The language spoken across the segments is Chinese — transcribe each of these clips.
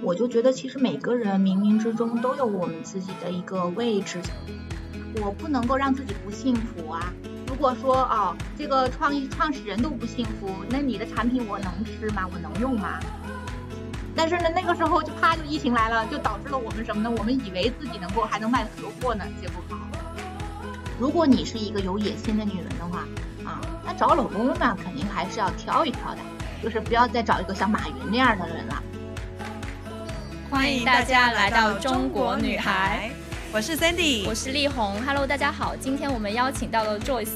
我就觉得其实每个人冥冥之中都有我们自己的一个位置，我不能够让自己不幸福啊。如果说啊，这个创意创始人都不幸福，那你的产品我能吃吗？我能用吗？但是呢，那个时候就啪就疫情来了，就导致了我们什么呢？我们以为自己能够还能卖很多货呢，结果好。如果你是一个有野心的女人的话，啊，那找老公呢，肯定还是要挑一挑的，就是不要再找一个像马云那样的人了。欢迎大家来到中国女孩，我是 Sandy，我是丽红。Hello，大家好，今天我们邀请到了 Joyce。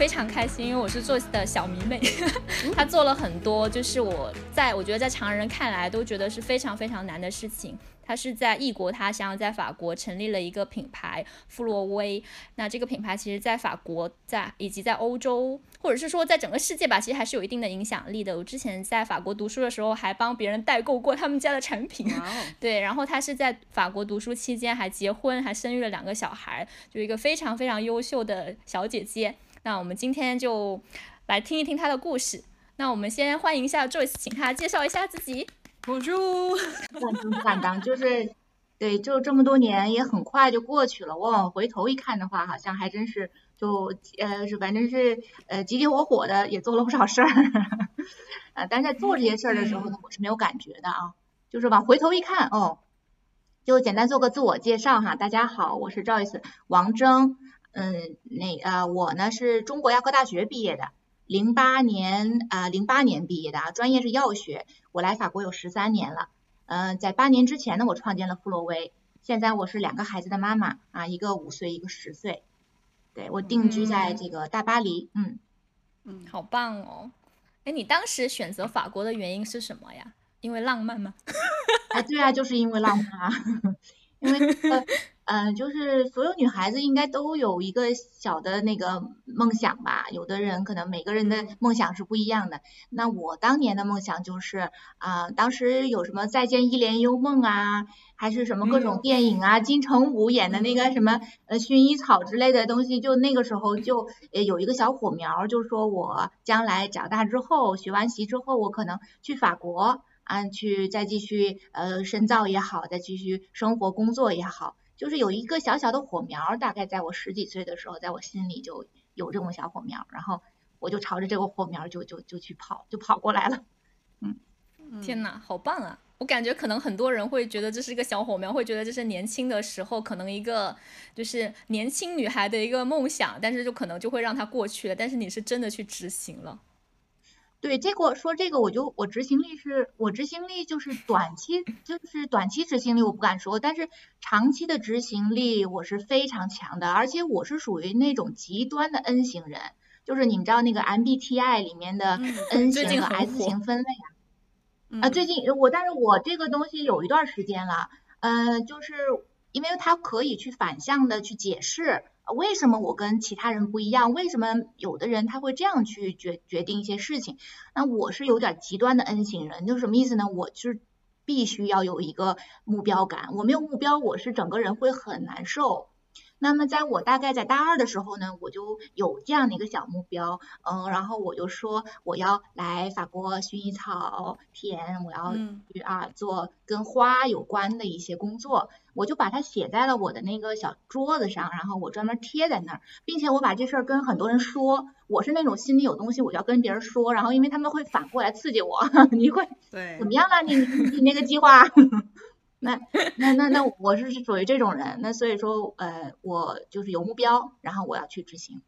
非常开心，因为我是 Joyce 的小迷妹，她做了很多，就是我在我觉得在常人看来都觉得是非常非常难的事情。她是在异国他乡，在法国成立了一个品牌富洛威。那这个品牌其实，在法国，在以及在欧洲，或者是说在整个世界吧，其实还是有一定的影响力的。我之前在法国读书的时候，还帮别人代购过他们家的产品。对，然后她是在法国读书期间还结婚，还生育了两个小孩，就一个非常非常优秀的小姐姐。那我们今天就来听一听他的故事。那我们先欢迎一下 Joyce，请他介绍一下自己。Bonjour，不敢当，就是，对，就这么多年也很快就过去了。我往回头一看的话，好像还真是就呃是反正是呃急急火火的也做了不少事儿。呃，但是在做这些事儿的时候呢，我是没有感觉的啊。就是往回头一看，哦，就简单做个自我介绍哈。大家好，我是 Joyce 王铮。嗯，那呃，我呢是中国药科大学毕业的，零八年啊，零八年毕业的啊，专业是药学。我来法国有十三年了，嗯，在八年之前呢，我创建了富洛威。现在我是两个孩子的妈妈啊，一个五岁，一个十岁。对我定居在这个大巴黎，嗯嗯，好棒哦。哎，你当时选择法国的原因是什么呀？因为浪漫吗？啊，对啊，就是因为浪漫啊，因为。嗯，就是所有女孩子应该都有一个小的那个梦想吧。有的人可能每个人的梦想是不一样的。那我当年的梦想就是啊，当时有什么再见一帘幽梦啊，还是什么各种电影啊，金城武演的那个什么呃薰衣草之类的东西，就那个时候就有一个小火苗，就说我将来长大之后学完习之后，我可能去法国啊，去再继续呃深造也好，再继续生活工作也好。就是有一个小小的火苗，大概在我十几岁的时候，在我心里就有这种小火苗，然后我就朝着这个火苗就就就去跑，就跑过来了。嗯，天哪，好棒啊！我感觉可能很多人会觉得这是一个小火苗，会觉得这是年轻的时候可能一个就是年轻女孩的一个梦想，但是就可能就会让它过去了。但是你是真的去执行了。对，这个说这个，我就我执行力是，我执行力就是短期，就是短期执行力我不敢说，但是长期的执行力我是非常强的，而且我是属于那种极端的 N 型人，就是你们知道那个 MBTI 里面的 N 型和 S 型分类啊，啊，最近我，但是我这个东西有一段时间了，嗯，就是因为它可以去反向的去解释。为什么我跟其他人不一样？为什么有的人他会这样去决决定一些事情？那我是有点极端的 N 型人，就是什么意思呢？我是必须要有一个目标感，我没有目标，我是整个人会很难受。那么在我大概在大二的时候呢，我就有这样的一个小目标，嗯，然后我就说我要来法国薰衣草田，我要去啊做跟花有关的一些工作，我就把它写在了我的那个小桌子上，然后我专门贴在那儿，并且我把这事儿跟很多人说，我是那种心里有东西我就要跟别人说，然后因为他们会反过来刺激我，你会对怎么样了？你你那个计划？那那那那我是属于这种人，那所以说呃我就是有目标，然后我要去执行。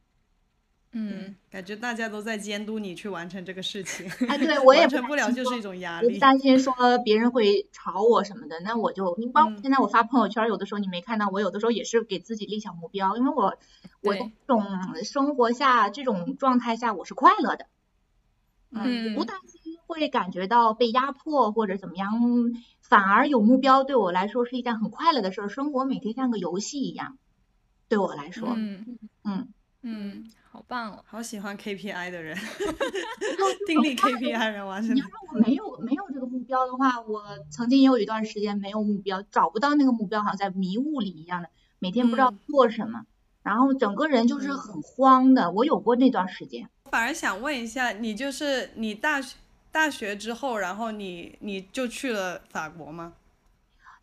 嗯，感觉大家都在监督你去完成这个事情。哎，对我 也完成不了就是一种压力。担心说别人会吵我什么的，那我就你帮现在我发朋友圈，有的时候你没看到，我有的时候也是给自己立小目标，因为我我这种生活下这种状态下我是快乐的，嗯，不担心会感觉到被压迫或者怎么样。反而有目标对我来说是一件很快乐的事儿，生活每天像个游戏一样，对我来说，嗯嗯嗯，好棒哦，好喜欢 KPI 的人，定立 KPI 人完成。你要说我没有没有这个目标的话，我曾经也有一段时间没有目标，找不到那个目标，好像在迷雾里一样的，每天不知道做什么，然后整个人就是很慌的。我有过那段时间。反而想问一下，你就是你大学。大学之后，然后你你就去了法国吗？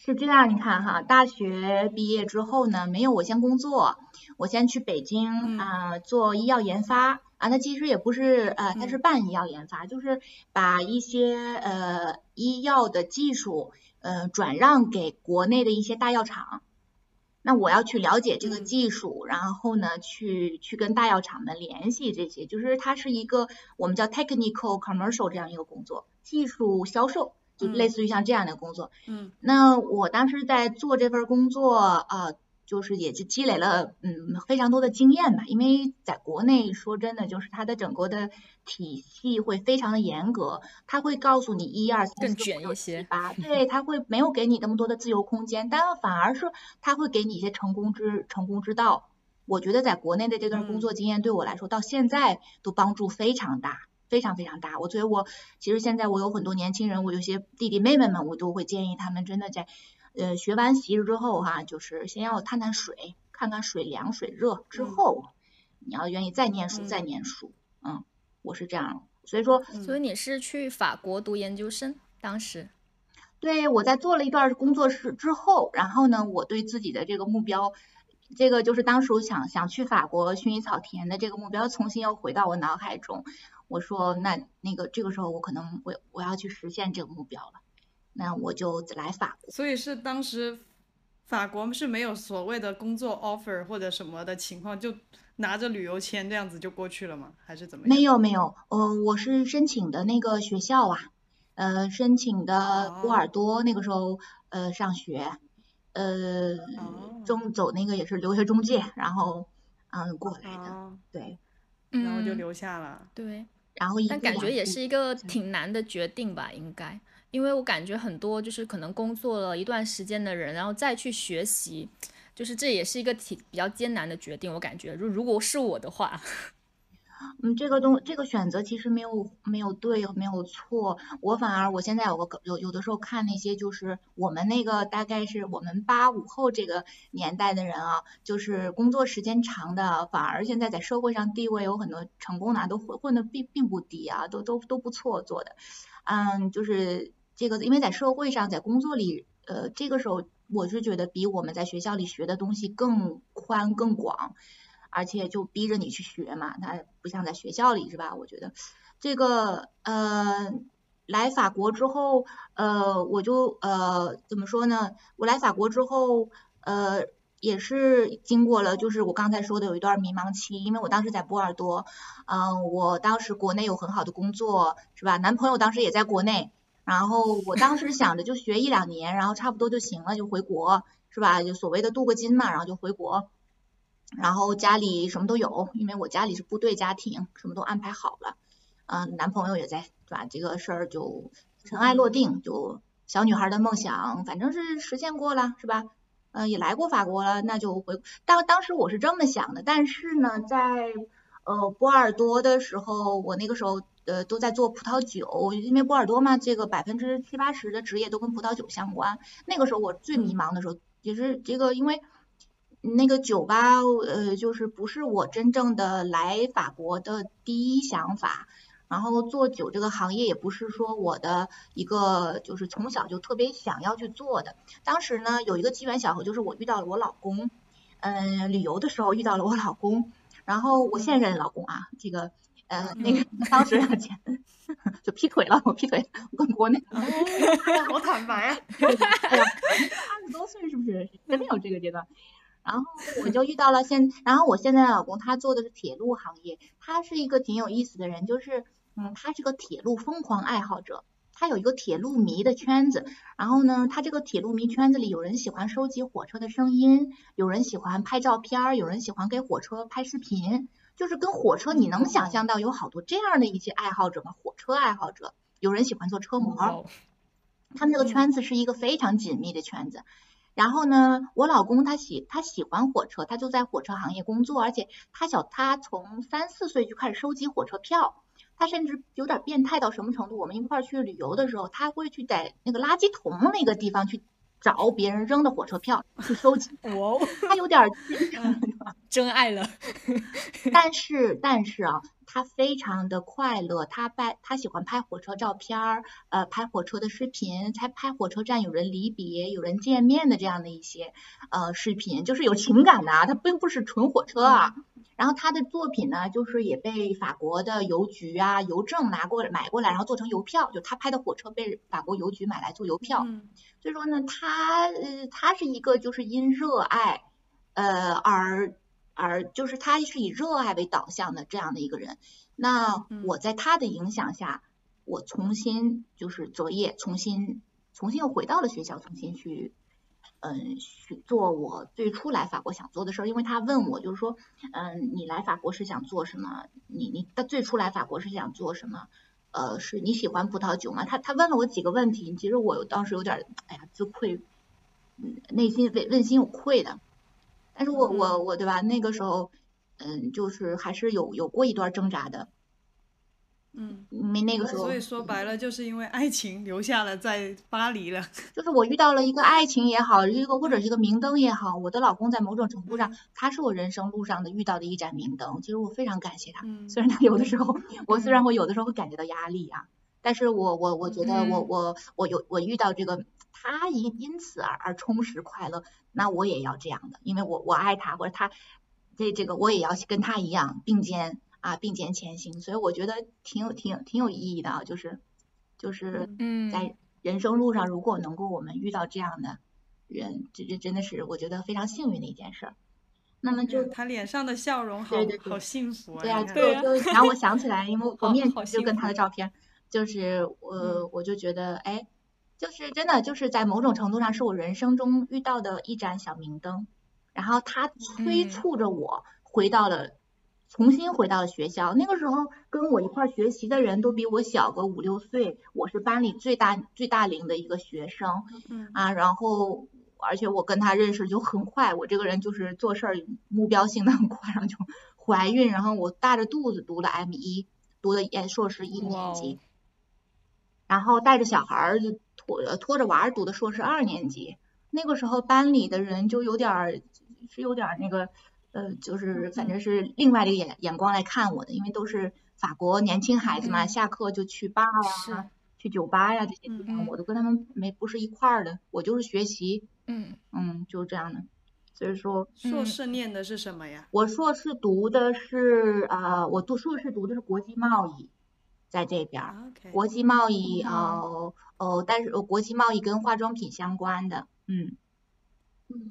是这样，你看哈，大学毕业之后呢，没有我先工作，我先去北京啊、做医药研发。啊，那其实也不是呃，它是半医药研发，就是把一些呃医药的技术呃转让给国内的一些大药厂。那我要去了解这个嗯。技术，然后呢，去去跟大药厂们联系这些，就是它是一个我们叫 technical commercial 这样一个工作，技术销售，就嗯类似于像这样的工作。嗯那我当时在做这份工作，呃，就是也是积累了嗯非常多的经验吧，因为在国内说真的，就是它的整个的体系会非常的严格，它会告诉你一二三四五六卷一些七八，对，它会没有给你那么多的自由空间，但反而是它会给你一些成功之成功之道。我觉得在国内的这段工嗯作经验对我来说，到现在都帮助非常大。非常非常大，我所以我其实现在我有很多年轻人，我有些弟弟妹妹们，我都会建议他们真的在呃学完习之后哈、就是先要探探水，看看水凉水热之嗯后，你要愿意再念书嗯再念书，嗯，我是这样，所以说嗯所以你是去法国读研究生，当时对我在做了一段工作室之后，然后呢，我对自己的这个目标。这个就是当时我想想去法国薰衣草田的这个目标，重新又回到我脑海中。我说，那那个这个时候我可能我我要去实现这个目标了，那我就来法国。所以是当时法国是没有所谓的工作 offer 或者什么的情况，就拿着旅游签这样子就过去了吗？还是怎么样？没有没有，呃，我是申请的那个学校啊，呃，申请的波尔多，那个时候呃上学，呃，哦。中走那个也是留学中介，然后嗯过来的，哦，对，嗯然后就留下了。对，然后一但感觉也是一个挺难的决定吧，应该，因为我感觉很多就是可能工作了一段时间的人，然后再去学习，就是这也是一个挺比较艰难的决定。我感觉，如如果是我的话，嗯，这个东这个选择其实没有没有对没有错，我反而我现在有个有有的时候看那些就是我们那个大概是我们八五后这个年代的人啊，就是工作时间长的，反而现在在社会上地位有很多成功的都混混的并并不低啊，都都都不错做的，嗯，就是这个因为在社会上在工作里，呃，这个时候我是觉得比我们在学校里学的东西更宽更广。而且就逼着你去学嘛，它不像在学校里是吧？我觉得这个呃，来法国之后，呃，我就呃怎么说呢？我来法国之后，呃，也是经过了，就是我刚才说的有一段迷茫期，因为我当时在波尔多，嗯、我当时国内有很好的工作，是吧？男朋友当时也在国内，然后我当时想着就学一两年，然后差不多就行了，就回国，是吧？就所谓的镀个金嘛，然后就回国。然后家里什么都有，因为我家里是部队家庭，什么都安排好了。嗯，男朋友也在，对吧？这个事儿就尘埃落定，就小女孩的梦想，反正是实现过了，是吧？嗯，也来过法国了，那就回。当当时我是这么想的，但是呢，在呃波尔多的时候，我那个时候呃都在做葡萄酒，因为波尔多嘛，这个百分之七八十的职业都跟葡萄酒相关。那个时候我最迷茫的时候，也是这个因为。那个酒吧，呃，就是不是我真正的来法国的第一想法，然后做酒这个行业也不是说我的一个就是从小就特别想要去做的。当时呢，有一个机缘巧合，就是我遇到了我老公，嗯、旅游的时候遇到了我老公，然后我现任老公啊，这个呃那个当时两前 就劈腿了，我劈腿，我跟国内哦，好坦白啊！哎呀，二十多岁是不是真的有这个阶段？然后我就遇到了现，然后我现在的老公他做的是铁路行业，他是一个挺有意思的人，就是嗯，他是个铁路疯狂爱好者，他有一个铁路迷的圈子。然后呢，他这个铁路迷圈子里有人喜欢收集火车的声音，有人喜欢拍照片儿，有人喜欢给火车拍视频，就是跟火车你能想象到有好多这样的一些爱好者吗？火车爱好者，有人喜欢做车模。哦他们这个圈子是一个非常紧密的圈子。然后呢，我老公他喜他喜欢火车，他就在火车行业工作，而且他小他从三四岁就开始收集火车票，他甚至有点变态到什么程度？我们一块儿去旅游的时候，他会去在那个垃圾桶那个地方去找别人扔的火车票 去收集。哦，他有点儿，真爱了。但是但是啊，他非常的快乐，他拍他喜欢拍火车照片儿，呃，拍火车的视频，才拍火车站有人离别、有人见面的这样的一些呃视频，就是有情感的啊，他并不是纯火车啊。然后他的作品呢，就是也被法国的邮局啊、邮政拿过来买过来，然后做成邮票，就他拍的火车被法国邮局买来做邮票。嗯所以说呢，他呃，他是一个就是因热爱，呃而而就是他是以热爱为导向的这样的一个人。那嗯我在他的影响下，我重新就是择业，重新重新又回到了学校，重新去嗯去做我最初来法国想做的事儿。因为他问我就是说，嗯，你来法国是想做什么？你你的最初来法国是想做什么？呃，是你喜欢葡萄酒吗？他他问了我几个问题，其实我当时有点儿哎呀自愧，嗯，内心问问心有愧的。但是我我我对吧？那个时候，嗯，就是还是有有过一段挣扎的，嗯，没那个时候，所以说白了，就是因为爱情留下了在巴黎了。就是我遇到了一个爱情也好，一个或者是一个明灯也好，我的老公在某种程度上，他是我人生路上的遇到的一盏明灯。其实我非常感谢他，嗯虽然他有的时候，我虽然我有的时候会感觉到压力啊，但是我我我觉得我嗯我我有我遇到这个他因因此而而充实快乐，那我也要这样的，因为我我爱他，或者他这这个我也要跟他一样并肩啊并肩前行，所以我觉得挺有挺有挺有意义的啊，就是就是嗯，在人生路上，如果能够我们遇到这样的人，这这真的是我觉得非常幸运的一件事儿。那么就他脸上的笑容好对对对好幸福啊！对啊，就就让我想起来，因为 我面前就跟他的照片，就是我嗯我就觉得，哎，就是真的就是在某种程度上是我人生中遇到的一盏小明灯，然后它催嗯促着我回到了。重新回到了学校，那个时候跟我一块学习的人都比我小个五六岁，我是班里最大最大龄的一个学生，嗯。啊，然后而且我跟他认识就很快，我这个人就是做事儿目标性的很快，然后就怀孕，然后我大着肚子读了 M 一，读的研硕士一年级，然后带着小孩儿就拖呃拖着娃儿读的硕士二年级，那个时候班里的人就有点儿是有点儿那个呃，就是反正是另外的一个眼眼光来看我的，因为都是法国年轻孩子嘛，嗯。下课就去呀、去酒吧呀这些地嗯方，嗯。我都跟他们没不是一块儿的，我就是学习，嗯。嗯，就是这样的。所以说，硕嗯。士念的是什么呀？我硕士读的是啊、我读硕士读的是国际贸易，在这边国际贸易嗯哦哦，但是呃国际贸易跟化妆品相关的，嗯，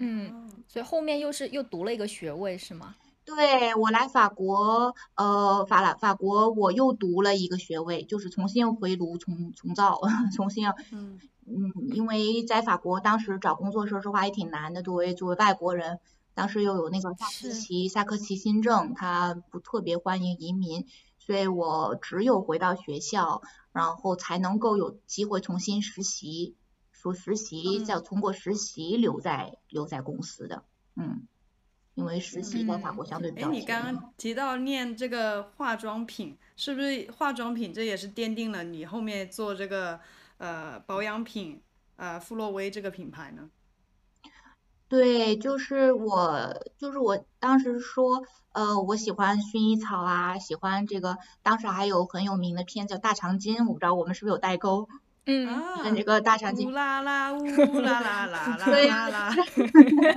嗯，哦所以后面又是又读了一个学位是吗？对我来法国，呃，法兰法国我又读了一个学位，就是重新回炉重重造，重新嗯嗯，因为在法国当时找工作，说实话也挺难的。作为作为外国人，当时又有那个萨科是齐萨科齐新政，他不特别欢迎移民，所以我只有回到学校，然后才能够有机会重新实习，说实习，嗯。再通过实习留在留在公司的，嗯，因为实习在法嗯国相对比哎，较你刚刚提到念这个化妆品，是不是化妆品这也是奠定了你后面做这个呃保养品呃富洛威这个品牌呢？对，就是我，就是我当时说，呃，我喜欢薰衣草啊，喜欢这个，当时还有很有名的片叫《大长今》，我不知道我们是不是有代沟，嗯啊，跟这个大长今乌，啦啦乌啦啦啦啦对啦啦，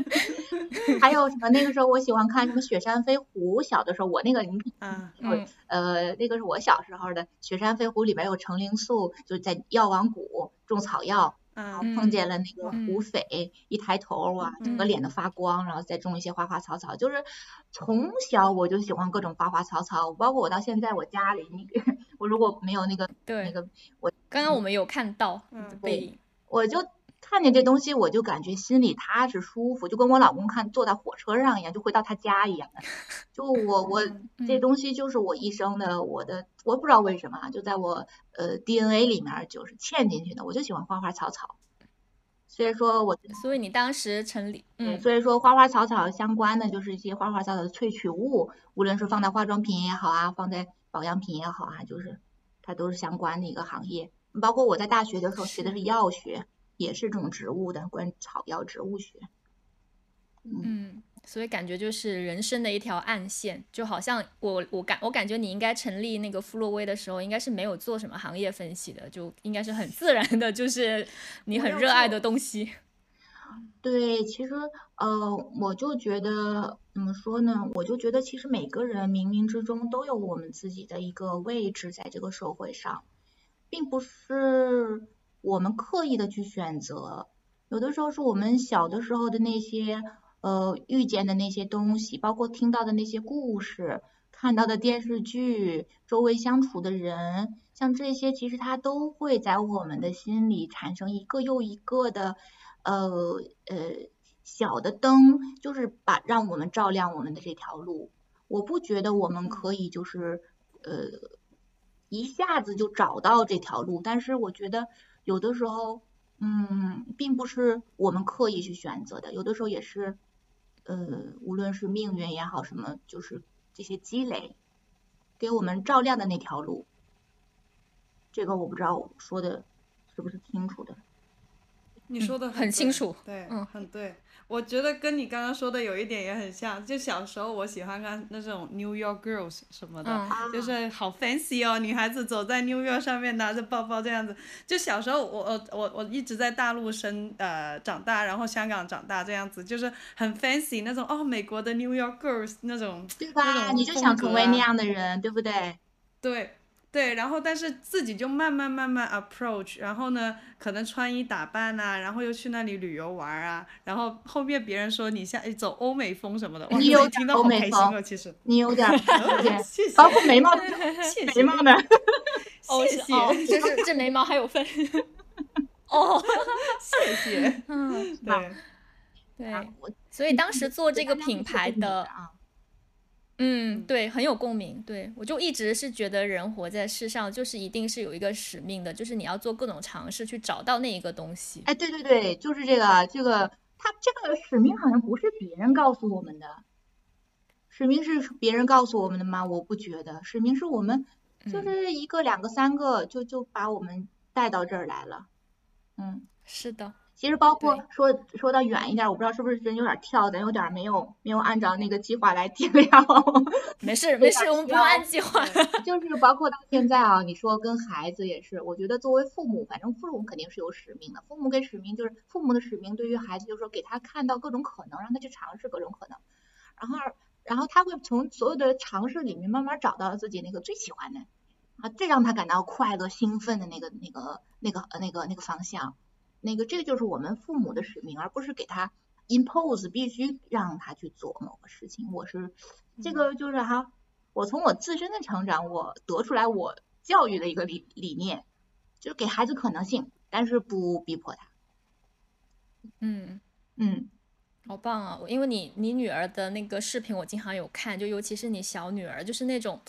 还有什么？那个时候我喜欢看什么《雪山飞狐》，小的时候我那个你啊嗯呃，那个是我小时候的《雪山飞狐》里边有程灵素，就是在药王谷种草药，然后嗯碰见了那个嗯胡匪，一抬头哇，整个嗯脸都发光，然后再种一些花花草草，就是从小我就喜欢各种花花草草，包括我到现在我家里那个，我如果没有那个那个，我，刚刚我们有看到嗯你的背影，我就看见这东西，我就感觉心里踏实舒服，就跟我老公看坐在火车上一样，就回到他家一样的。就我我这嗯东西就是我一生的我的，我不知道为什么啊，就在我呃 DNA 里面就是嵌进去的，我就喜欢花花草草。所以说我所以你当时成立，嗯所以说花花草草相关的就是一些花花草草的萃取物，无论是放在化妆品也好啊，放在保养品也好啊，就是它都是相关的一个行业。包括我在大学的时候学的是药学，也是这种植物的，关草药植物学。嗯，所以感觉就是人生的一条暗线，就好像我我感我感觉你应该成立那个富洛威的时候，应该是没有做什么行业分析的，就应该是很自然的，就是你很热爱的东西。对，其实呃，我就觉得怎么说呢？我就觉得其实每个人冥冥之中都有我们自己的一个位置在这个社会上，并不是我们刻意的去选择，有的时候是我们小的时候的那些呃遇见的那些东西，包括听到的那些故事，看到的电视剧，周围相处的人，像这些，其实它都会在我们的心里产生一个又一个的。呃呃，小的灯就是把让我们照亮我们的这条路。我不觉得我们可以就是呃一下子就找到这条路，但是我觉得有的时候，嗯，并不是我们刻意去选择的，有的时候也是呃，无论是命运也好，什么就是这些积累给我们照亮的那条路。这个我不知道我说的是不是清楚的。你说的很清楚，对，嗯，很对。我觉得跟你刚刚说的有一点也很像，就小时候我喜欢看那种 New York Girls 什么的，就是好 fancy 哦，女孩子走在 New York 上面拿着包包这样子。就小时候我我我我一直在大陆生呃长大，然后香港长大这样子，就是很 fancy 那种哦，美国的 New York Girls 那种，对吧？你就想成为那样的人，对不对？对。对，然后但是自己就慢慢慢慢 approach，然后呢，可能穿衣打扮呐，然后又去那里旅游玩啊，然后后面别人说你像走欧美风什么的，你有听到好开心哦，其实你有点，谢谢，包括眉毛，眉毛的，谢谢，就是这眉毛还有分，哦，谢谢，嗯，对，对，所以当时做这个品牌的。嗯，对，很有共鸣。对我就一直是觉得人活在世上，就是一定是有一个使命的，就是你要做各种尝试去找到那一个东西。哎，对对对，就是这个这个，他这个使命好像不是别人告诉我们的，使命是别人告诉我们的吗？我不觉得，使命是我们就是一个、两个、三个，就就把我们带到这儿来了。嗯，是的。其实包括说说到远一点，我不知道是不是真有点跳，咱有点没有没有按照那个计划来定量。没事没事，我们不用按计划。就是包括到现在啊，你说跟孩子也是，我觉得作为父母，反正父母肯定是有使命的。父母给使命就是父母的使命，对于孩子就是说给他看到各种可能，让他去尝试各种可能，然后然后他会从所有的尝试里面慢慢找到自己那个最喜欢的啊，最让他感到快乐兴奋的那个那个那个呃那个那个方向。那个，这个就是我们父母的使命，而不是给他 impose 必须让他去做某个事情。我是这个就是哈，我从我自身的成长，我得出来我教育的一个理理念，就是给孩子可能性，但是不逼迫他。嗯嗯，好棒啊！因为你你女儿的那个视频我经常有看，就尤其是你小女儿，就是那种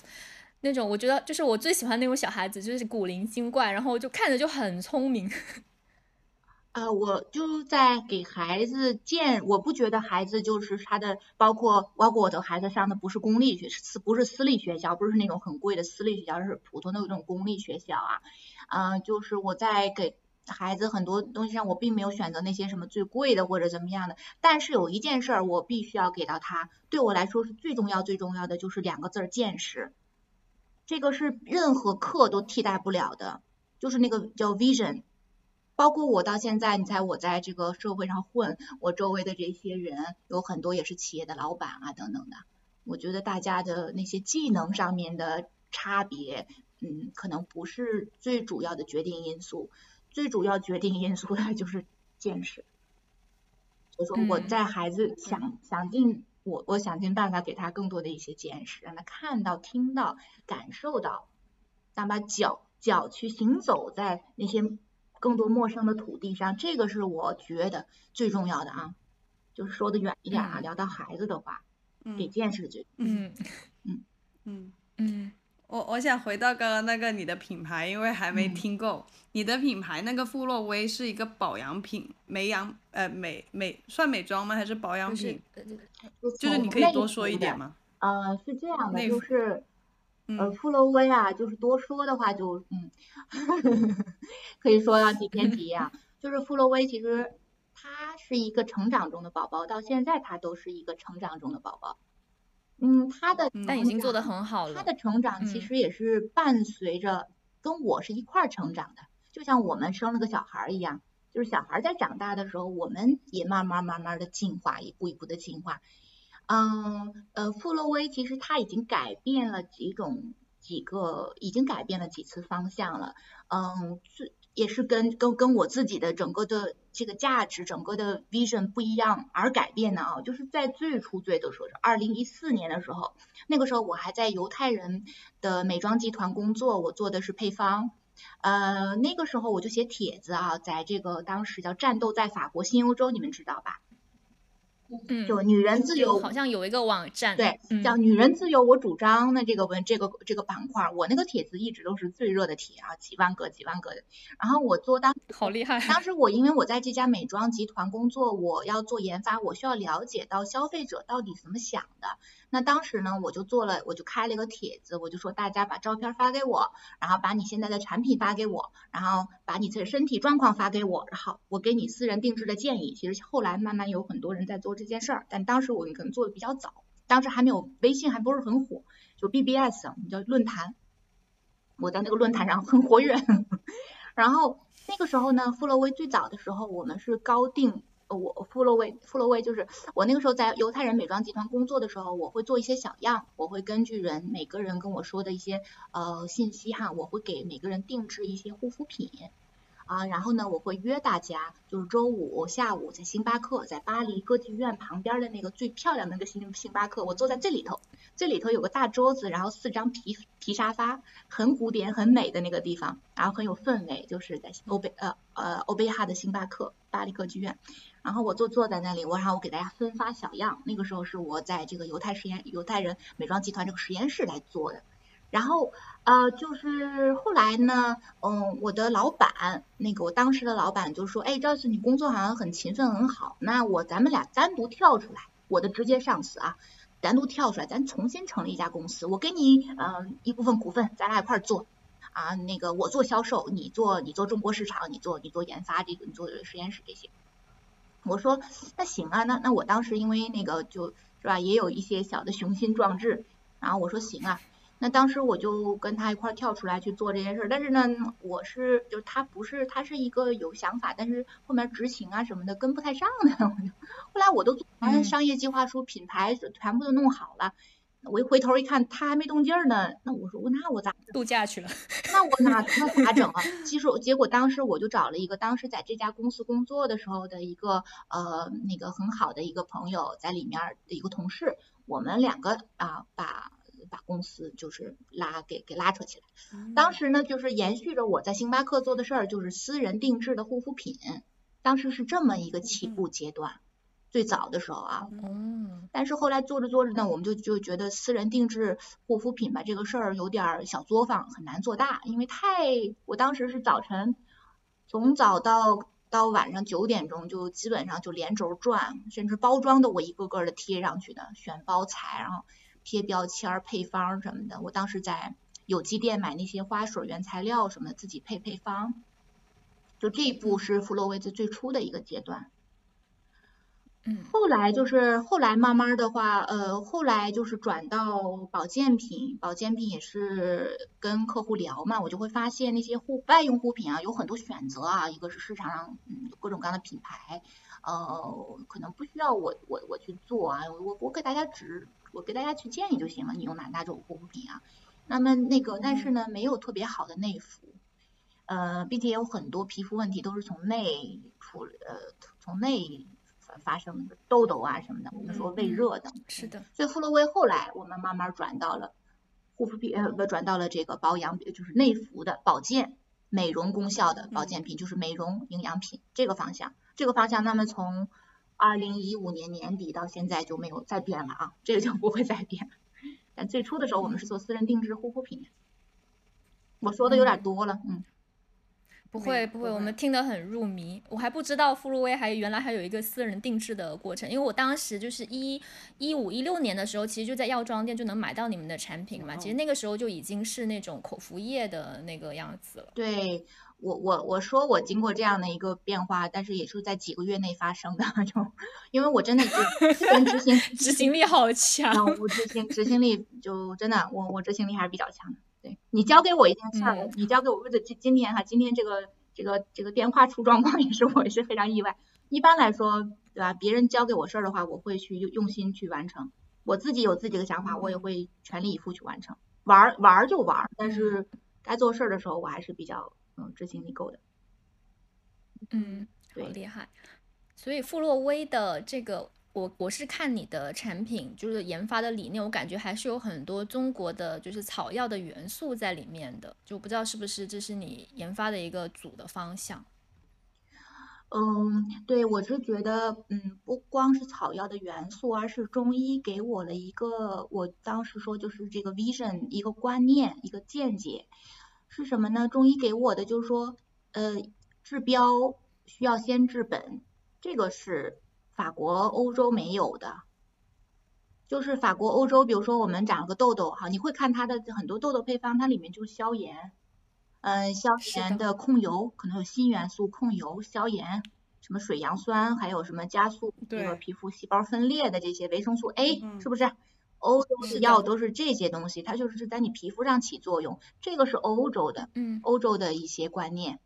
那种，我觉得就是我最喜欢那种小孩子，就是古灵精怪，然后就看着就很聪明。呃，我就在给孩子建，我不觉得孩子就是他的，包括包括我的孩子上的不是公立学，是不是私立学校，不是那种很贵的私立学校，是普通的那种公立学校啊。嗯，就是我在给孩子很多东西上，我并没有选择那些什么最贵的或者怎么样的。但是有一件事儿，我必须要给到他，对我来说是最重要最重要的，就是两个字儿见识。这个是任何课都替代不了的，就是那个叫 vision。包括我到现在，你猜我在这个社会上混，我周围的这些人有很多也是企业的老板啊等等的。我觉得大家的那些技能上面的差别，嗯，可能不是最主要的决定因素，最主要决定因素 的就是见识。所以说我在孩子想想尽我我想尽办法给他更多的一些见识，让他看到、听到、感受到，让把脚脚去行走在那些。更多陌生的土地上，这个是我觉得最重要的啊。就是说的远一点啊，聊到孩子的话，给见识最。嗯嗯嗯嗯。我我想回到刚刚那个你的品牌，因为还没听够。你的品牌那个富洛威是一个保养品，美养呃美美算美妆吗？还是保养品？就是你可以多说一点吗？呃，是这样的，就是。呃，富洛威啊，就是多说的话就嗯，可以说到几篇几夜啊。就是富洛威其实他是一个成长中的宝宝，到现在他都是一个成长中的宝宝。嗯，他的但已经做得很好了。它的成长其实也是伴随着跟我是一块儿成长的，就像我们生了个小孩一样，就是小孩在长大的时候，我们也慢慢慢慢的进化，一步一步的进化。嗯，呃，富洛威其实它已经改变了几种。几个已经改变了几次方向了，嗯，最也是跟跟跟我自己的整个的这个价值、整个的 vision 不一样而改变的啊，就是在最初最的时候，二零一四年的时候，那个时候我还在犹太人的美妆集团工作，我做的是配方，呃，那个时候我就写帖子啊，在这个当时叫战斗在法国新欧洲，你们知道吧？嗯，就女人自由，好像有一个网站，对，叫女人自由我主张的这个文，这个这个板块，我那个帖子一直都是最热的帖啊，几万个几万个的。然后我做当，好厉害。当时我因为我在这家美妆集团工作，我要做研发，我需要了解到消费者到底怎么想的。那当时呢，我就做了，我就开了一个帖子，我就说大家把照片发给我，然后把你现在的产品发给我，然后把你的身体状况发给我，然后我给你私人定制的建议。其实后来慢慢有很多人在做这件事儿，但当时我们可能做的比较早，当时还没有微信还不是很火，就 BBS 我们叫论坛，我在那个论坛上很活跃。然后那个时候呢，富乐威最早的时候，我们是高定。我富洛威，富洛威就是我那个时候在犹太人美妆集团工作的时候，我会做一些小样，我会根据人每个人跟我说的一些呃信息哈，我会给每个人定制一些护肤品啊，然后呢，我会约大家，就是周五下午在星巴克，在巴黎歌剧院旁边的那个最漂亮的那个星星巴克，我坐在这里头，这里头有个大桌子，然后四张皮皮沙发，很古典很美的那个地方，然后很有氛围，就是在欧贝呃呃欧贝哈的星巴克巴黎歌剧院。然后我就坐在那里，我然后我给大家分发小样。那个时候是我在这个犹太实验犹太人美妆集团这个实验室来做的。然后呃，就是后来呢，嗯，我的老板，那个我当时的老板就说，哎，赵次你工作好像很勤奋很好，那我咱们俩单独跳出来，我的直接上司啊，单独跳出来，咱重新成立一家公司，我给你嗯一部分股份，咱俩一块做啊，那个我做销售，你做你做中国市场，你做你做研发这个，你做实验室这些。我说那行啊，那那我当时因为那个就是吧，也有一些小的雄心壮志，然后我说行啊，那当时我就跟他一块跳出来去做这件事。但是呢，我是就是他不是他是一个有想法，但是后面执行啊什么的跟不太上的。后来我都做完商业计划书、品牌全部都弄好了。我一回头一看，他还没动静呢。那我说，那我咋度假去了？那我哪那 咋整啊？其实结果当时我就找了一个当时在这家公司工作的时候的一个呃那个很好的一个朋友在里面的一个同事，我们两个啊把把公司就是拉给给拉扯起来。当时呢就是延续着我在星巴克做的事儿，就是私人定制的护肤品。当时是这么一个起步阶段。最早的时候啊，嗯，但是后来做着做着呢，我们就就觉得私人定制护肤品吧这个事儿有点小作坊，很难做大，因为太，我当时是早晨从早到到晚上九点钟就基本上就连轴转，甚至包装的我一个个的贴上去的，选包材，然后贴标签、配方什么的。我当时在有机店买那些花水原材料什么的，自己配配方，就这一步是弗洛维兹最初的一个阶段。嗯，后来就是后来慢慢的话，呃，后来就是转到保健品，保健品也是跟客户聊嘛，我就会发现那些护外用护肤品啊，有很多选择啊，一个是市场上嗯各种各样的品牌，呃，可能不需要我我我去做啊，我我给大家指，我给大家去建议就行了，你用哪哪种护肤品啊？那么那个但是呢，没有特别好的内服，呃，并且有很多皮肤问题都是从内出，呃，从内。发生痘痘啊什么的，我们说胃热的，是的。所以富洛威后来我们慢慢转到了护肤品，呃不转到了这个保养，就是内服的保健、美容功效的保健品，就是美容营养品这个方向。这个方向，那么从二零一五年年底到现在就没有再变了啊，这个就不会再变。但最初的时候我们是做私人定制护肤品。我说的有点多了，嗯。不会不会，我们听得很入迷。我还不知道富洛威还原来还有一个私人定制的过程，因为我当时就是一一五一六年的时候，其实就在药妆店就能买到你们的产品嘛。其实那个时候就已经是那种口服液的那个样子了。对我我我说我经过这样的一个变化，但是也是在几个月内发生的，那种因为我真的执行 执行力好强，我执行执行力就真的我我执行力还是比较强的。对你交给我一件事儿，你交给我，或者今今天哈，今天这个这个这个电话出状况也是我是非常意外。一般来说，对吧？别人交给我事儿的话，我会去用用心去完成。我自己有自己的想法，我也会全力以赴去完成。玩玩就玩，但是该做事儿的时候，我还是比较。嗯，执行力够的。嗯，好厉害。所以富洛威的这个，我我是看你的产品，就是研发的理念，我感觉还是有很多中国的就是草药的元素在里面的，就不知道是不是这是你研发的一个主的方向。嗯，对，我是觉得，嗯，不光是草药的元素，而是中医给我了一个，我当时说就是这个 vision，一个观念，一个见解。是什么呢？中医给我的就是说，呃，治标需要先治本，这个是法国、欧洲没有的。就是法国、欧洲，比如说我们长了个痘痘，哈，你会看它的很多痘痘配方，它里面就是消炎，嗯，消炎的控油，可能有锌元素控油、消炎，什么水杨酸，还有什么加速这个皮肤细胞分裂的这些维生素 A，是不是？欧洲的药都是这些东西，它就是在你皮肤上起作用，这个是欧洲的，嗯，欧洲的一些观念，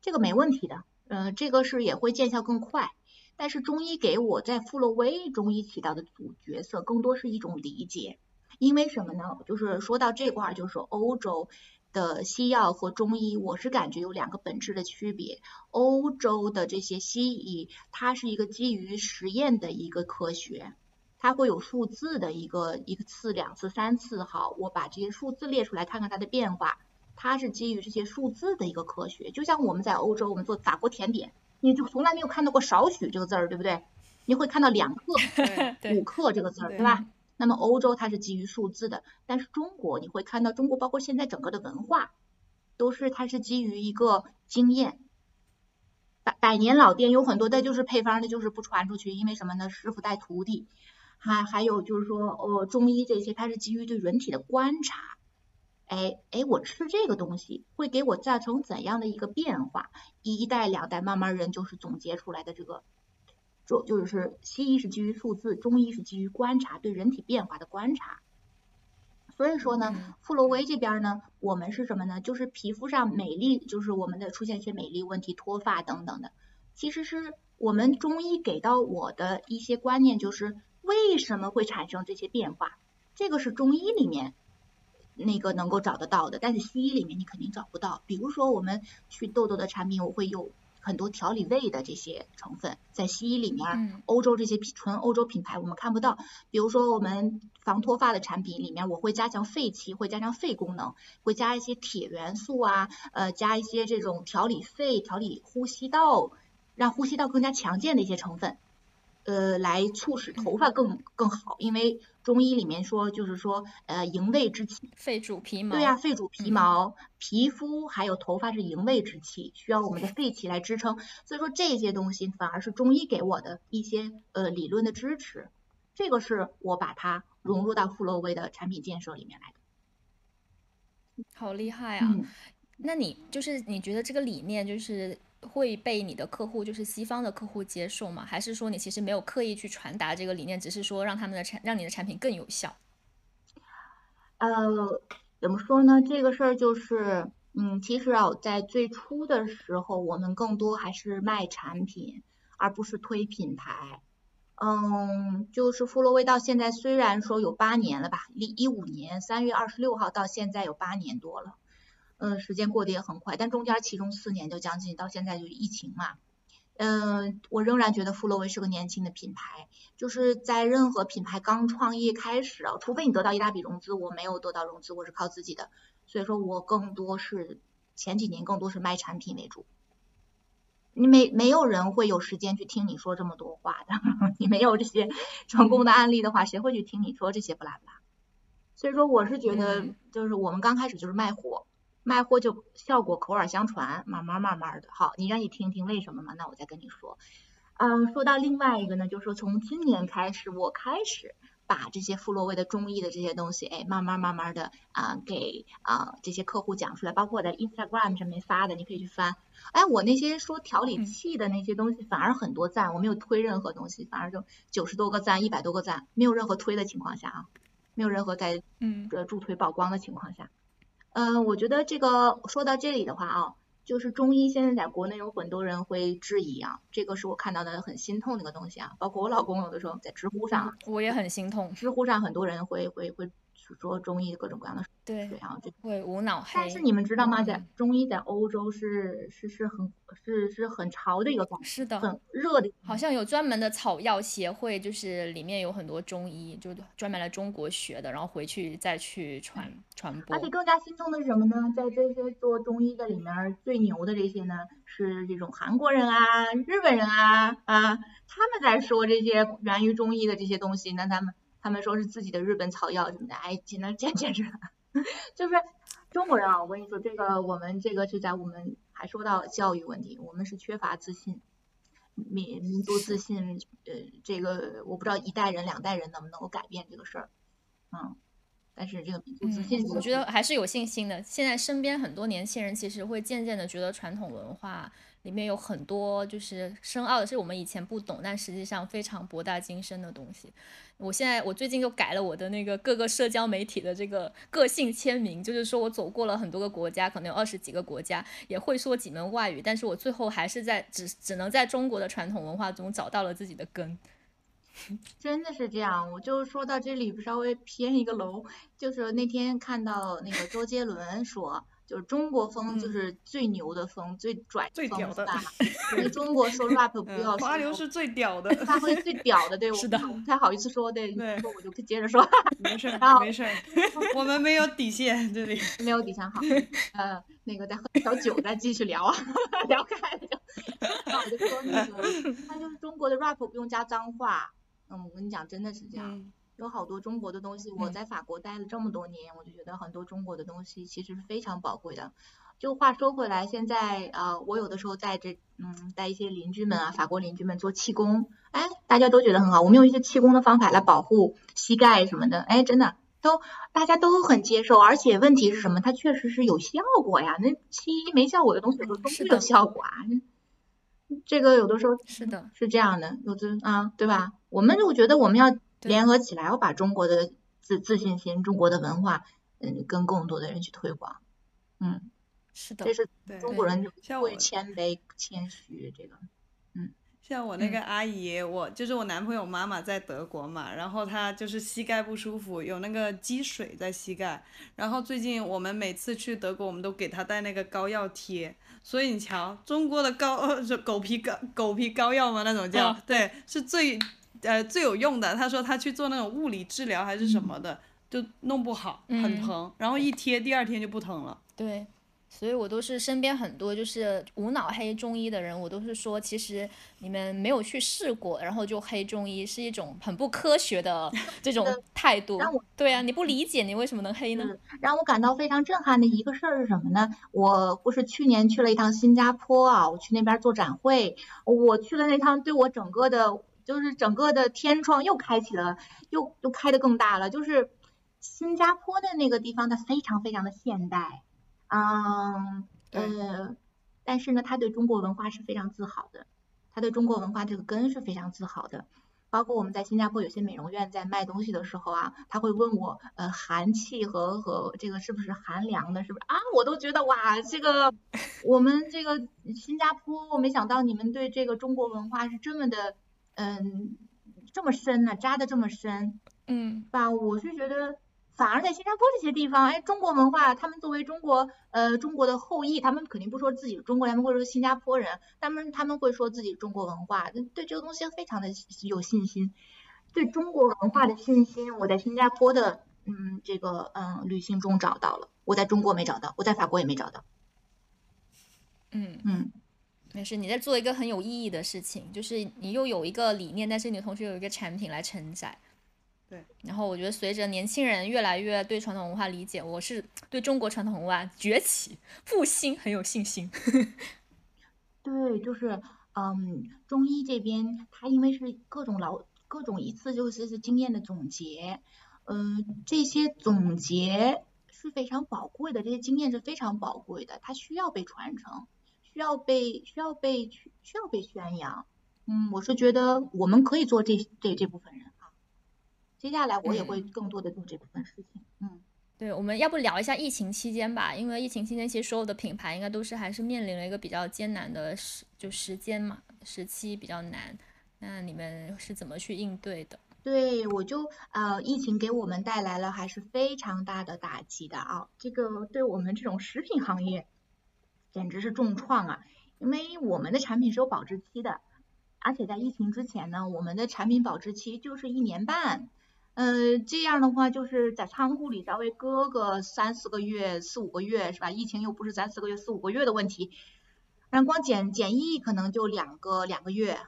这个没问题的，嗯，这个是也会见效更快。但是中医给我在富洛威中医起到的主角色，更多是一种理解，因为什么呢？就是说到这块儿，就是欧洲的西药和中医，我是感觉有两个本质的区别。欧洲的这些西医，它是一个基于实验的一个科学。它会有数字的一个一次、两次、三次，好，我把这些数字列出来，看看它的变化。它是基于这些数字的一个科学，就像我们在欧洲，我们做法国甜点，你就从来没有看到过少许这个字儿，对不对？你会看到两克、五克这个字儿，对吧？那么欧洲它是基于数字的，但是中国你会看到，中国包括现在整个的文化，都是它是基于一个经验。百百年老店有很多的就是配方的，就是不传出去，因为什么呢？师傅带徒弟。还还有就是说，呃，中医这些，它是基于对人体的观察，哎哎，我吃这个东西会给我造成怎样的一个变化？一代两代，慢慢人就是总结出来的这个，就就是西医是基于数字，中医是基于观察，对人体变化的观察。所以说呢，富罗威这边呢，我们是什么呢？就是皮肤上美丽，就是我们的出现一些美丽问题，脱发等等的，其实是我们中医给到我的一些观念，就是。为什么会产生这些变化？这个是中医里面那个能够找得到的，但是西医里面你肯定找不到。比如说我们去痘痘的产品，我会有很多调理胃的这些成分，在西医里面，欧洲这些纯欧洲品牌我们看不到。比如说我们防脱发的产品里面，我会加强肺气，会加强肺功能，会加一些铁元素啊，呃，加一些这种调理肺、调理呼吸道，让呼吸道更加强健的一些成分。呃，来促使头发更更好，因为中医里面说，就是说，呃，营卫之气，肺主皮毛，对呀，肺主皮毛，皮肤还有头发是营卫之气，需要我们的肺气来支撑，所以说这些东西反而是中医给我的一些呃理论的支持，这个是我把它融入到富洛威的产品建设里面来的。好厉害啊！那你就是你觉得这个理念就是？会被你的客户，就是西方的客户接受吗？还是说你其实没有刻意去传达这个理念，只是说让他们的产，让你的产品更有效？呃，怎么说呢？这个事儿就是，嗯，其实啊，在最初的时候，我们更多还是卖产品，而不是推品牌。嗯，就是富洛威到现在虽然说有八年了吧，一一五年三月二十六号到现在有八年多了。嗯，时间过得也很快，但中间其中四年就将近到现在就疫情嘛。嗯，我仍然觉得富洛威是个年轻的品牌，就是在任何品牌刚创业开始啊，除非你得到一大笔融资，我没有得到融资，我是靠自己的，所以说我更多是前几年更多是卖产品为主。你没没有人会有时间去听你说这么多话的，你没有这些 成功的案例的话，谁会去听你说这些不拉不拉？所以说我是觉得，就是我们刚开始就是卖货。卖货就效果口耳相传，慢慢慢慢的，好，你愿意听听为什么吗？那我再跟你说，嗯，说到另外一个呢，就是说从今年开始，我开始把这些傅洛威的中医的这些东西，哎，慢慢慢慢的啊，给啊这些客户讲出来，包括我在 Instagram 上面发的，你可以去翻。哎，我那些说调理气的那些东西反而很多赞，我没有推任何东西，反而就九十多个赞，一百多个赞，没有任何推的情况下啊，没有任何在嗯。呃助推曝光的情况下，嗯，我觉得这个说到这里的话啊。就是中医现在在国内有很多人会质疑啊，这个是我看到的很心痛的一个东西啊。包括我老公有的时候在知乎上，我也很心痛。知乎上很多人会会会说中医各种各样的对，然后就会无脑黑。但是你们知道吗？在中医在欧洲是是是很是是很潮的一个是的，很热的。好像有专门的草药协会，就是里面有很多中医，就专门来中国学的，然后回去再去传传播。而且更加心痛的是什么呢？在这些做中医的里面，最牛的这些呢，是这种韩国人啊、日本人啊啊，他们在说这些源于中医的这些东西，那他们他们说是自己的日本草药什么的，哎，简直简简直。就是中国人啊，我跟你说，这个我们这个是在我们还说到教育问题，我们是缺乏自信，民民族自信，呃，这个我不知道一代人两代人能不能够改变这个事儿，嗯，但是这个民族自信，我觉得还是有信心的。现在身边很多年轻人其实会渐渐的觉得传统文化。里面有很多就是深奥的，是我们以前不懂，但实际上非常博大精深的东西。我现在我最近又改了我的那个各个社交媒体的这个个性签名，就是说我走过了很多个国家，可能有二十几个国家，也会说几门外语，但是我最后还是在只只能在中国的传统文化中找到了自己的根。真的是这样，我就说到这里稍微偏一个楼，就是那天看到那个周杰伦说。就是中国风，就是最牛的风，最拽最屌的。我们中国说 rap 不要华流是最屌的，发挥最屌的，对，是的，不太好意思说，对，说我就接着说。没事，没事，我们没有底线，这里没有底线，好，呃，那个再喝小酒，再继续聊啊，聊开了就。那我就说那个，那就是中国的 rap 不用加脏话，嗯，我跟你讲，真的是这样。有好多中国的东西，我在法国待了这么多年，我就觉得很多中国的东西其实是非常宝贵的。就话说回来，现在呃，我有的时候带着嗯带一些邻居们啊，法国邻居们做气功，哎，大家都觉得很好。我们用一些气功的方法来保护膝盖什么的，哎，真的都大家都很接受。而且问题是什么？它确实是有效果呀。那西医没效果的东西都是有效果啊。这个有的时候是的，是这样的，有的啊，对吧？我们就觉得我们要。联合起来，我把中国的自自信心、中国的文化，嗯，跟更多的人去推广。嗯，是的，这是中国人会谦卑、谦虚这个。嗯，像我那个阿姨，我就是我男朋友妈妈在德国嘛，然后她就是膝盖不舒服，有那个积水在膝盖。然后最近我们每次去德国，我们都给她带那个膏药贴。所以你瞧，中国的膏 呃狗皮膏狗皮膏药嘛，那种叫对，是最。呃，最有用的，他说他去做那种物理治疗还是什么的，就弄不好，很疼，然后一贴第二天就不疼了。对，所以我都是身边很多就是无脑黑中医的人，我都是说，其实你们没有去试过，然后就黑中医是一种很不科学的 这种态度。对啊，你不理解，你为什么能黑呢？让我感到非常震撼的一个事儿是什么呢？我不是去年去了一趟新加坡啊，我去那边做展会，我去了那趟，对我整个的。就是整个的天窗又开启了，又又开的更大了。就是新加坡的那个地方，它非常非常的现代，嗯呃，但是呢，他对中国文化是非常自豪的，他对中国文化这个根是非常自豪的。包括我们在新加坡有些美容院在卖东西的时候啊，他会问我，呃，寒气和和这个是不是寒凉的，是不是啊？我都觉得哇，这个 我们这个新加坡，我没想到你们对这个中国文化是这么的。嗯，这么深呢，扎的这么深，嗯，吧？我是觉得，反而在新加坡这些地方，哎，中国文化，他们作为中国，呃，中国的后裔，他们肯定不说自己中国人，他们会说新加坡人，他们他们会说自己中国文化，对这个东西非常的有信心，对中国文化的信心，我在新加坡的，嗯，这个，嗯，旅行中找到了，我在中国没找到，我在法国也没找到，嗯嗯。没事，你在做一个很有意义的事情，就是你又有一个理念，但是你同时有一个产品来承载。对。然后我觉得随着年轻人越来越对传统文化理解，我是对中国传统文化崛起复兴很有信心。对，就是嗯，中医这边它因为是各种老。各种一次就是经验的总结，嗯，这些总结是非常宝贵的，这些经验是非常宝贵的，它需要被传承，需要被需要被需要被宣扬。嗯，我是觉得我们可以做这这这部分人啊，接下来我也会更多的做这部分事情。嗯，对，我们要不聊一下疫情期间吧，因为疫情期间其实所有的品牌应该都是还是面临了一个比较艰难的时就时间嘛，时期比较难。那你们是怎么去应对的？对，我就呃，疫情给我们带来了还是非常大的打击的啊，这个对我们这种食品行业简直是重创啊，因为我们的产品是有保质期的。而且在疫情之前呢，我们的产品保质期就是一年半，呃，这样的话就是在仓库里稍微搁个三四个月、四五个月是吧？疫情又不是三四个月、四五个月的问题，然光检检疫可能就两个两个月，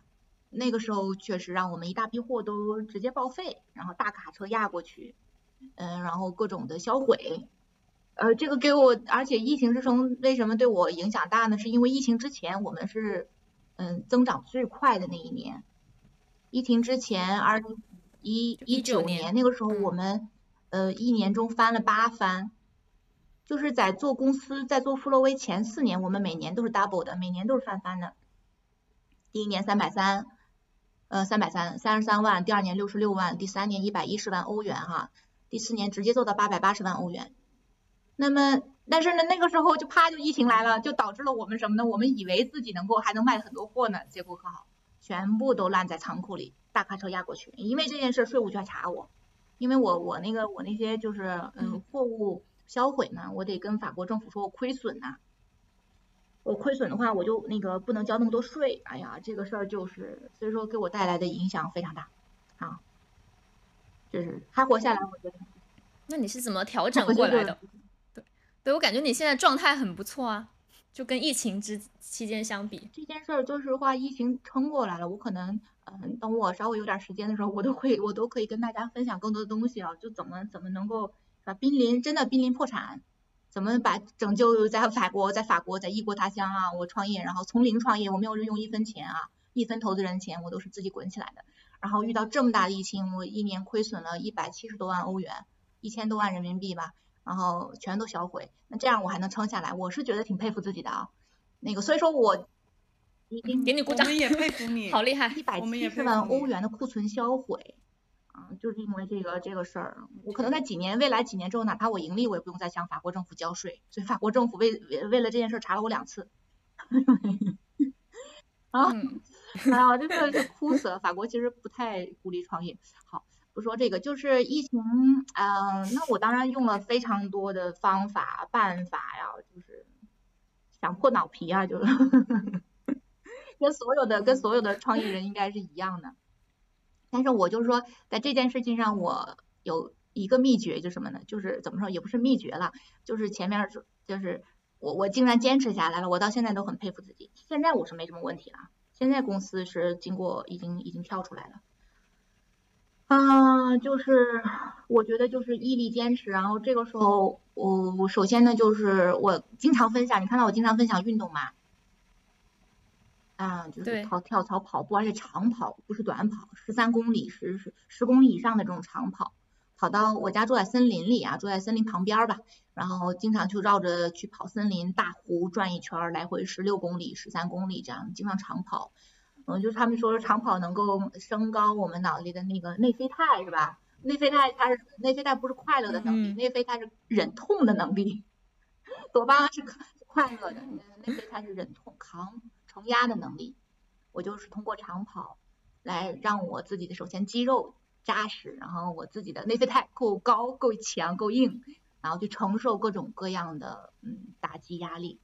那个时候确实让我们一大批货都直接报废，然后大卡车压过去，嗯，然后各种的销毁，呃，这个给我，而且疫情之中为什么对我影响大呢？是因为疫情之前我们是。嗯，增长最快的那一年，疫情之前，二零一一九年那个时候，我们呃一年中翻了八番，就是在做公司，在做富乐威前四年，我们每年都是 double 的，每年都是翻番的。第一年三百三，呃三百三三十三万，第二年六十六万，第三年一百一十万欧元哈，第四年直接做到八百八十万欧元。那么。但是呢，那个时候就啪就疫情来了，就导致了我们什么呢？我们以为自己能够还能卖很多货呢，结果可好，全部都烂在仓库里，大卡车压过去。因为这件事，税务局还查我，因为我我那个我那些就是嗯货物销毁呢，我得跟法国政府说我亏损呐，我亏损的话我就那个不能交那么多税。哎呀，这个事儿就是所以说给我带来的影响非常大啊，就是还活下来，我觉得。那你是怎么调整过来的？对我感觉你现在状态很不错啊，就跟疫情之期间相比，这件事儿就是话疫情撑过来了，我可能嗯，等我稍微有点时间的时候，我都会我都可以跟大家分享更多的东西啊，就怎么怎么能够把濒临真的濒临破产，怎么把拯救在法国在法国在异国他乡啊，我创业然后从零创业，我没有人用一分钱啊，一分投资人钱我都是自己滚起来的，然后遇到这么大的疫情，我一年亏损了一百七十多万欧元，一千多万人民币吧。然后全都销毁，那这样我还能撑下来，我是觉得挺佩服自己的啊。那个，所以说我已经给你鼓掌，我们也佩服你，好厉害，一百七十万欧元的库存销毁啊，就是因为这个这个事儿。我可能在几年未来几年之后，哪怕我盈利，我也不用再向法国政府交税。所以法国政府为为了这件事查了我两次。啊，哎呀，我真的是哭死了。法国其实不太鼓励创业。好。不说这个，就是疫情，嗯，那我当然用了非常多的方法办法呀，就是想破脑皮啊，就是跟所有的跟所有的创业人应该是一样的。但是我就说，在这件事情上，我有一个秘诀，就什么呢？就是怎么说，也不是秘诀了，就是前面说，就是我我竟然坚持下来了，我到现在都很佩服自己。现在我是没什么问题了，现在公司是经过已经已经跳出来了。啊，就是我觉得就是毅力坚持，然后这个时候我我首先呢就是我经常分享，你看到我经常分享运动嘛？啊，就是跑跳操、跑步，而且长跑不是短跑，十三公里、十十十公里以上的这种长跑，跑到我家住在森林里啊，住在森林旁边吧，然后经常就绕着去跑森林大湖转一圈，来回十六公里、十三公里这样，经常长跑。嗯，就是他们说长跑能够升高我们脑力的那个内啡肽，是吧？内啡肽它是内啡肽不是快乐的能力，内啡肽是忍痛的能力。多巴胺是快乐的，内啡肽是忍痛扛承压的能力。我就是通过长跑来让我自己的首先肌肉扎实，然后我自己的内啡肽够高、够强、够硬，然后去承受各种各样的嗯打击压力。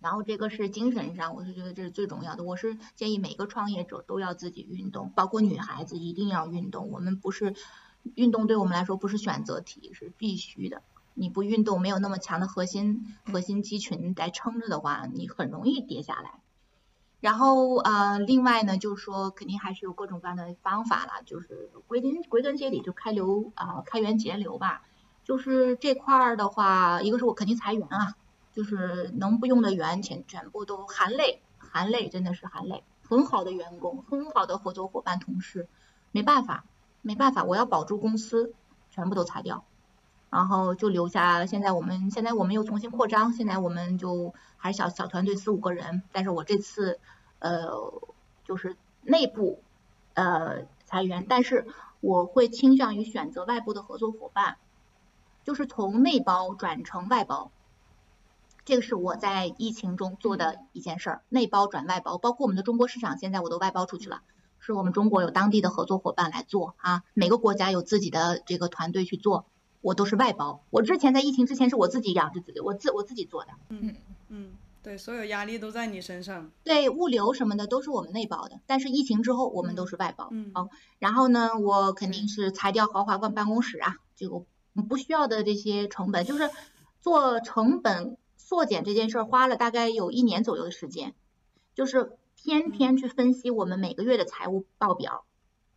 然后这个是精神上，我是觉得这是最重要的。我是建议每个创业者都要自己运动，包括女孩子一定要运动。我们不是运动对我们来说不是选择题，是必须的。你不运动，没有那么强的核心核心肌群在撑着的话，你很容易跌下来。然后呃，另外呢，就是说肯定还是有各种各样的方法了，就是归根归根结底就开流啊，开源节流吧。就是这块儿的话，一个是我肯定裁员啊。就是能不用的员全全部都含泪，含泪真的是含泪。很好的员工，很好的合作伙伴、同事，没办法，没办法，我要保住公司，全部都裁掉，然后就留下。现在我们现在我们又重新扩张，现在我们就还是小小团队四五个人，但是我这次呃就是内部呃裁员，但是我会倾向于选择外部的合作伙伴，就是从内包转成外包。这个是我在疫情中做的一件事儿，内包转外包，包括我们的中国市场，现在我都外包出去了，是我们中国有当地的合作伙伴来做啊，每个国家有自己的这个团队去做，我都是外包。我之前在疫情之前是我自己养着自己，我自我自己做的。嗯嗯，对，所有压力都在你身上。对，物流什么的都是我们内包的，但是疫情之后我们都是外包。嗯。哦，然后呢，我肯定是裁掉豪华办办公室啊，这个不需要的这些成本，就是做成本。缩减这件事儿花了大概有一年左右的时间，就是天天去分析我们每个月的财务报表，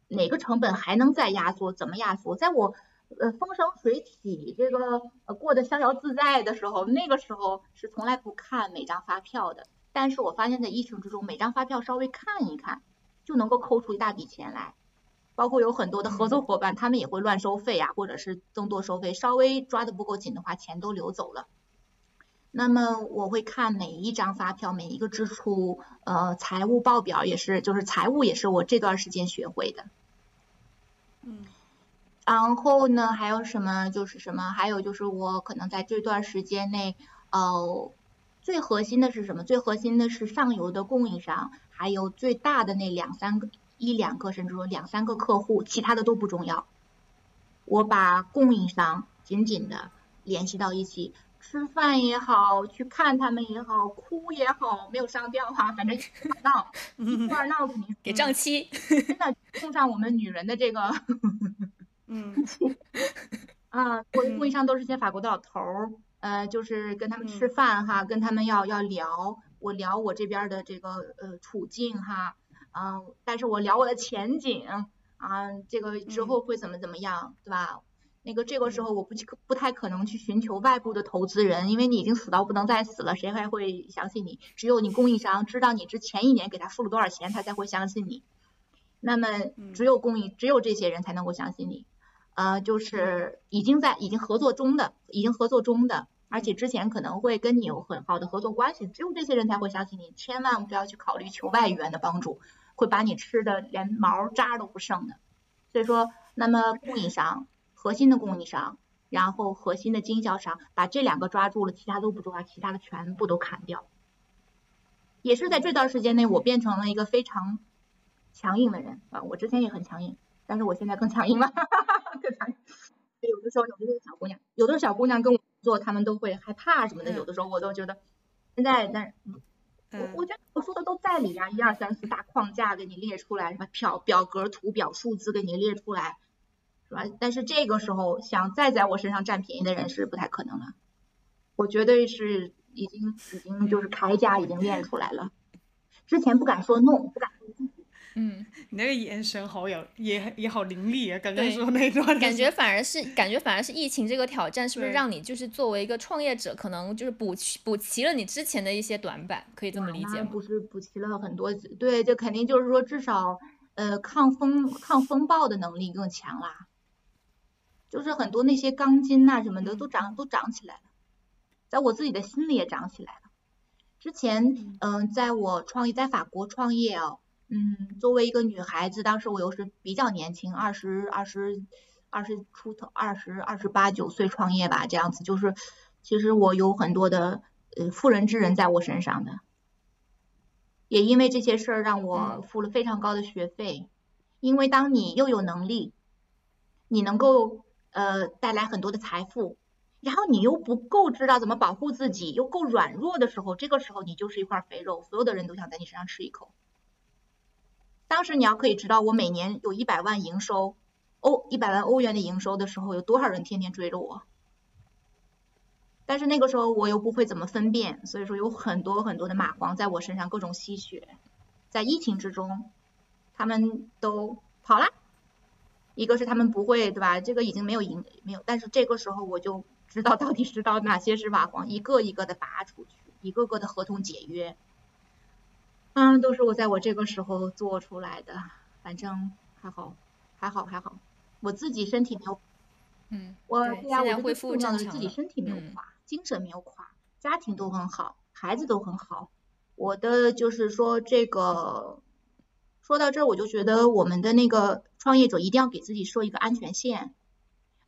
哪个成本还能再压缩，怎么压缩？在我呃风生水起，这个呃过得逍遥自在的时候，那个时候是从来不看每张发票的。但是我发现，在疫情之中，每张发票稍微看一看，就能够抠出一大笔钱来。包括有很多的合作伙伴，他们也会乱收费啊，或者是增多收费，稍微抓的不够紧的话，钱都流走了。那么我会看每一张发票，每一个支出，呃，财务报表也是，就是财务也是我这段时间学会的。嗯。然后呢，还有什么？就是什么？还有就是我可能在这段时间内，呃，最核心的是什么？最核心的是上游的供应商，还有最大的那两三个、一两个，甚至说两三个客户，其他的都不重要。我把供应商紧紧的联系到一起。吃饭也好，去看他们也好，哭也好，没有上吊哈，反正一块闹，一块闹肯定给胀气，真的碰上我们女人的这个，嗯，啊，我的供应商都是些法国的老头儿，呃，就是跟他们吃饭哈，跟他们要要聊，我聊我这边的这个呃处境哈，啊，但是我聊我的前景啊，这个之后会怎么怎么样，对吧？那个这个时候我不不太可能去寻求外部的投资人，因为你已经死到不能再死了，谁还会相信你？只有你供应商知道你之前一年给他付了多少钱，他才会相信你。那么只有供应，只有这些人才能够相信你。呃，就是已经在已经合作中的，已经合作中的，而且之前可能会跟你有很好的合作关系，只有这些人才会相信你。千万不要去考虑求外援的帮助，会把你吃的连毛渣都不剩的。所以说，那么供应商。核心的供应商，然后核心的经销商，把这两个抓住了，其他都不重要，其他的全部都砍掉。也是在这段时间内，我变成了一个非常强硬的人啊！我之前也很强硬，但是我现在更强硬了，更强硬。有的时候，有的小姑娘，有的小姑娘跟我做，她们都会害怕什么的。有的时候，我都觉得现在，但我我觉得我说的都在理啊，一二三四大框架给你列出来，什么表表格、图表、数字给你列出来。但是这个时候想再在我身上占便宜的人是不太可能了，我绝对是已经已经就是铠甲已经练出来了，之前不敢说 no，不敢说不。嗯，你那个眼神好有也也好凌厉啊，刚刚说那段。感觉反而是 感觉反而是疫情这个挑战，是不是让你就是作为一个创业者，可能就是补齐补齐了你之前的一些短板，可以这么理解吗？不是补齐了很多，对，就肯定就是说至少呃抗风抗风暴的能力更强啦。就是很多那些钢筋呐什么的都长都长起来了，在我自己的心里也长起来了。之前嗯，在我创业在法国创业哦，嗯，作为一个女孩子，当时我又是比较年轻，二十二十二十出头，二十二十八九岁创业吧，这样子就是，其实我有很多的呃妇人之仁在我身上的，也因为这些事儿让我付了非常高的学费，因为当你又有能力，你能够。呃，带来很多的财富，然后你又不够知道怎么保护自己，又够软弱的时候，这个时候你就是一块肥肉，所有的人都想在你身上吃一口。当时你要可以知道，我每年有一百万营收，欧一百万欧元的营收的时候，有多少人天天追着我？但是那个时候我又不会怎么分辨，所以说有很多很多的蚂蟥在我身上各种吸血，在疫情之中，他们都跑了。一个是他们不会，对吧？这个已经没有赢，没有。但是这个时候我就知道到底知道哪些是蚂蟥，一个一个的拔出去，一个个的合同解约，嗯，都是我在我这个时候做出来的。反正还好，还好还好，我自己身体没有，嗯，我对呀，我恢复重要的是正常自己身体没有嗯垮，精神没有垮，家庭都很好，孩子都很好。我的就是说这个，说到这儿我就觉得我们的那个创业者一定要给自己设一个安全线，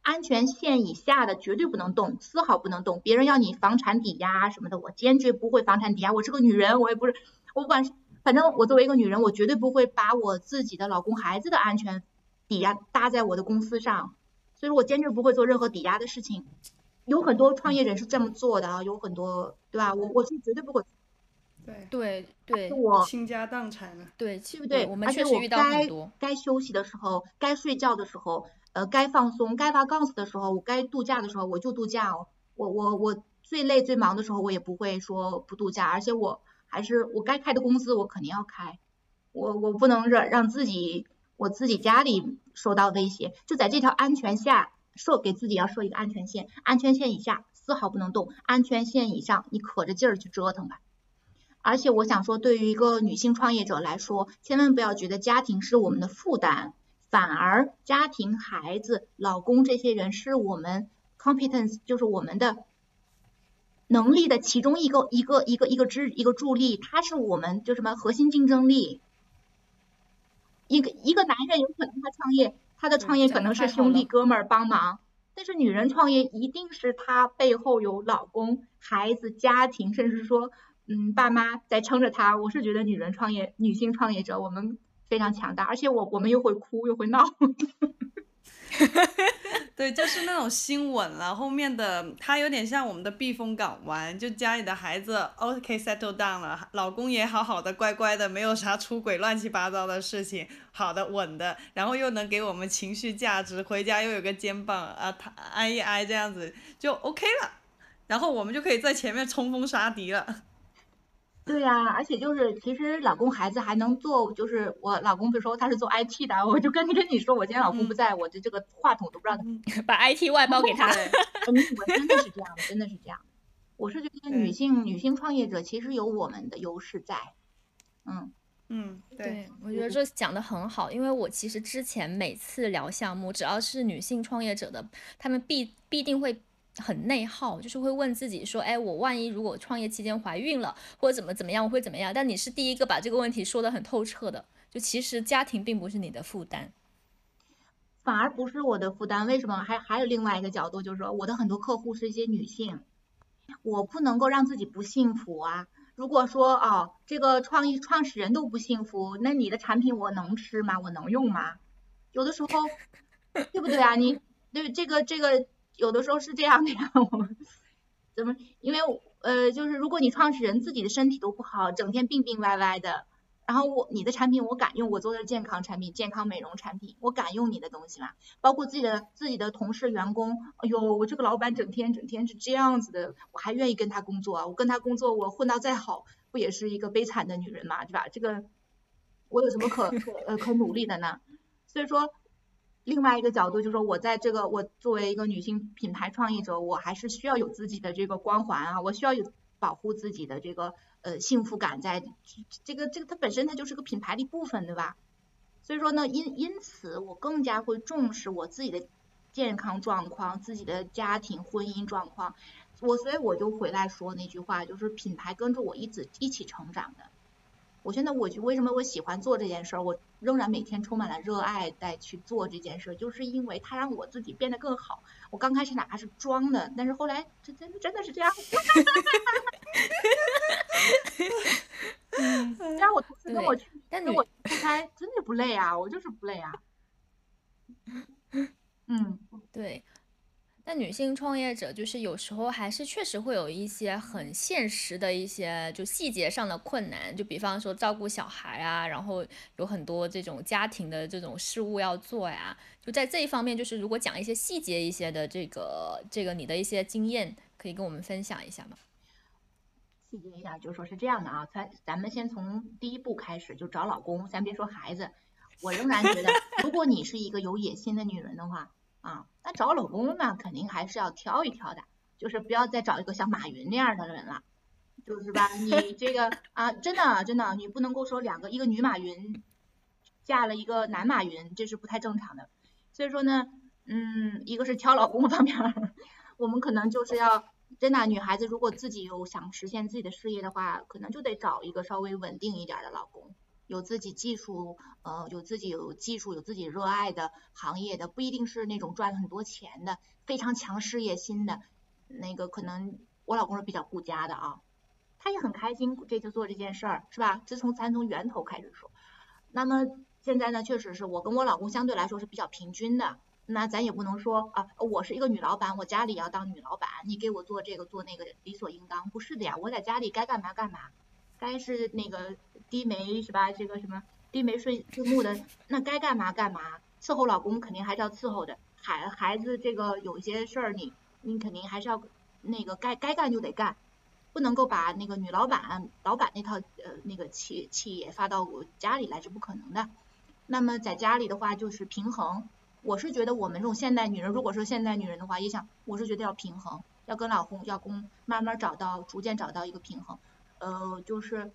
安全线以下的绝对不能动，丝毫不能动。别人要你房产抵押什么的，我坚决不会房产抵押。我是个女人，我也不是，我不管，反正我作为一个女人，我绝对不会把我自己的老公、孩子的安全抵押搭在我的公司上。所以说我坚决不会做任何抵押的事情。有很多创业者是这么做的啊，有很多，对吧？我我是绝对不会，对，对对我倾家荡产了。对，对不对？我们而且我确实遇到该很多。该休息的时候，该睡觉的时候，呃，该放松，该挖杠子的时候，我该度假的时候，我就度假哦。我我我最累最忙的时候，我也不会说不度假，而且我还是我该开的工资我肯定要开，我我不能让让自己我自己家里受到威胁，就在这条安全下设给自己要设一个安全线，安全线以下丝毫不能动，安全线以上你可着劲儿去折腾吧。而且我想说，对于一个女性创业者来说，千万不要觉得家庭是我们的负担，反而家庭、孩子、老公这些人是我们 competence，就是我们的能力的其中一个一个一个一个支一个助力，它是我们就什么核心竞争力。一个一个男人有可能他创业，他的创业可能是兄弟哥们儿帮忙，但是女人创业一定是她背后有老公、孩子、家庭，甚至说。嗯，爸妈在撑着他，我是觉得女人创业，女性创业者我们非常强大，而且我我们又会哭又会闹。对，就是那种心稳了，后面的他有点像我们的避风港湾，就家里的孩子 OK settle down 了，老公也好好的乖乖的，没有啥出轨乱七八糟的事情，好的稳的，然后又能给我们情绪价值，回家又有个肩膀啊，他挨一挨这样子就 OK 了，然后我们就可以在前面冲锋杀敌了。对呀、而且就是其实老公孩子还能做，就是我老公比如说他是做 IT 的，我就跟跟你说，我今天老公不在，我的这个话筒都不知道他。把 IT 外包给他。对嗯，我真的是这样的，真的是这样。我是觉得女性女性创业者其实有我们的优势在，嗯，嗯，对，对，我觉得这讲的很好，因为我其实之前每次聊项目，只要是女性创业者的，她们必必定会很内耗，就是会问自己说，哎，我万一如果创业期间怀孕了，或者怎么怎么样，我会怎么样？但你是第一个把这个问题说的很透彻的，就其实家庭并不是你的负担。反而不是我的负担。为什么？还还有另外一个角度，就是说我的很多客户是一些女性，我不能够让自己不幸福啊。如果说哦，这个创意创始人都不幸福，那你的产品我能吃吗？我能用吗？有的时候，对不对啊？你对这个这个有的时候是这样的呀。我们怎么？因为呃，就是如果你创始人自己的身体都不好，整天病病歪歪的，然后我你的产品我敢用，我做的健康产品、健康美容产品，我敢用你的东西吗？包括自己的自己的同事员工，哎呦，我这个老板整天整天是这样子的，我还愿意跟他工作啊？我跟他工作，我混到再好，不也是一个悲惨的女人嘛，对吧？这个我有什么可可呃可努力的呢？所以说，另外一个角度就是说，我在这个我作为一个女性品牌创业者，我还是需要有自己的这个光环啊，我需要有保护自己的这个呃幸福感在，这个这个它本身它就是个品牌的一部分，对吧？所以说呢，因因此我更加会重视我自己的健康状况、自己的家庭婚姻状况。我所以我就回来说那句话，就是品牌跟着我一直一起成长的。我现在我就为什么我喜欢做这件事儿，我仍然每天充满了热爱在去做这件事儿，就是因为它让我自己变得更好。我刚开始哪怕是装的，但是后来这真的真的是这样。嗯，让我同事跟我去跟我出差，真的不累啊，我就是不累啊。嗯，对，那女性创业者就是有时候还是确实会有一些很现实的一些就细节上的困难，就比方说照顾小孩啊，然后有很多这种家庭的这种事务要做呀。就在这一方面，就是如果讲一些细节一些的这个这个你的一些经验，可以跟我们分享一下吗？细节一点就说是这样的啊，咱咱们先从第一步开始，就找老公，咱别说孩子。我仍然觉得，如果你是一个有野心的女人的话，啊，那找老公呢，肯定还是要挑一挑的，就是不要再找一个像马云那样的人了，就是吧？你 这个啊，真的真的，你不能够说两个一个女马云嫁了一个男马云，这是不太正常的。所以说呢，嗯，一个是挑老公方面，我们可能就是要真的女孩子如果自己有想实现自己的事业的话，可能就得找一个稍微稳定一点的老公，有自己技术，呃，有自己有技术，有自己热爱的行业的，不一定是那种赚很多钱的，非常强事业心的，那个可能我老公是比较顾家的啊。他也很开心这次做这件事儿，是吧？自从咱从源头开始说，那么现在呢，确实是我跟我老公相对来说是比较平均的。那咱也不能说啊，我是一个女老板，我家里要当女老板，你给我做这个做那个理所应当，不是的呀。我在家里该干嘛干嘛，该是那个低眉是吧？这个什么低眉顺顺目的，那该干嘛干嘛。伺候老公肯定还是要伺候的，孩孩子这个有一些事儿你你肯定还是要那个该该干就得干。不能够把那个女老板、老板那套呃那个企企业发到我家里来是不可能的。那么在家里的话就是平衡。我是觉得我们这种现代女人，如果说现代女人的话，也想我是觉得要平衡，要跟老公要公慢慢找到，逐渐找到一个平衡。呃，就是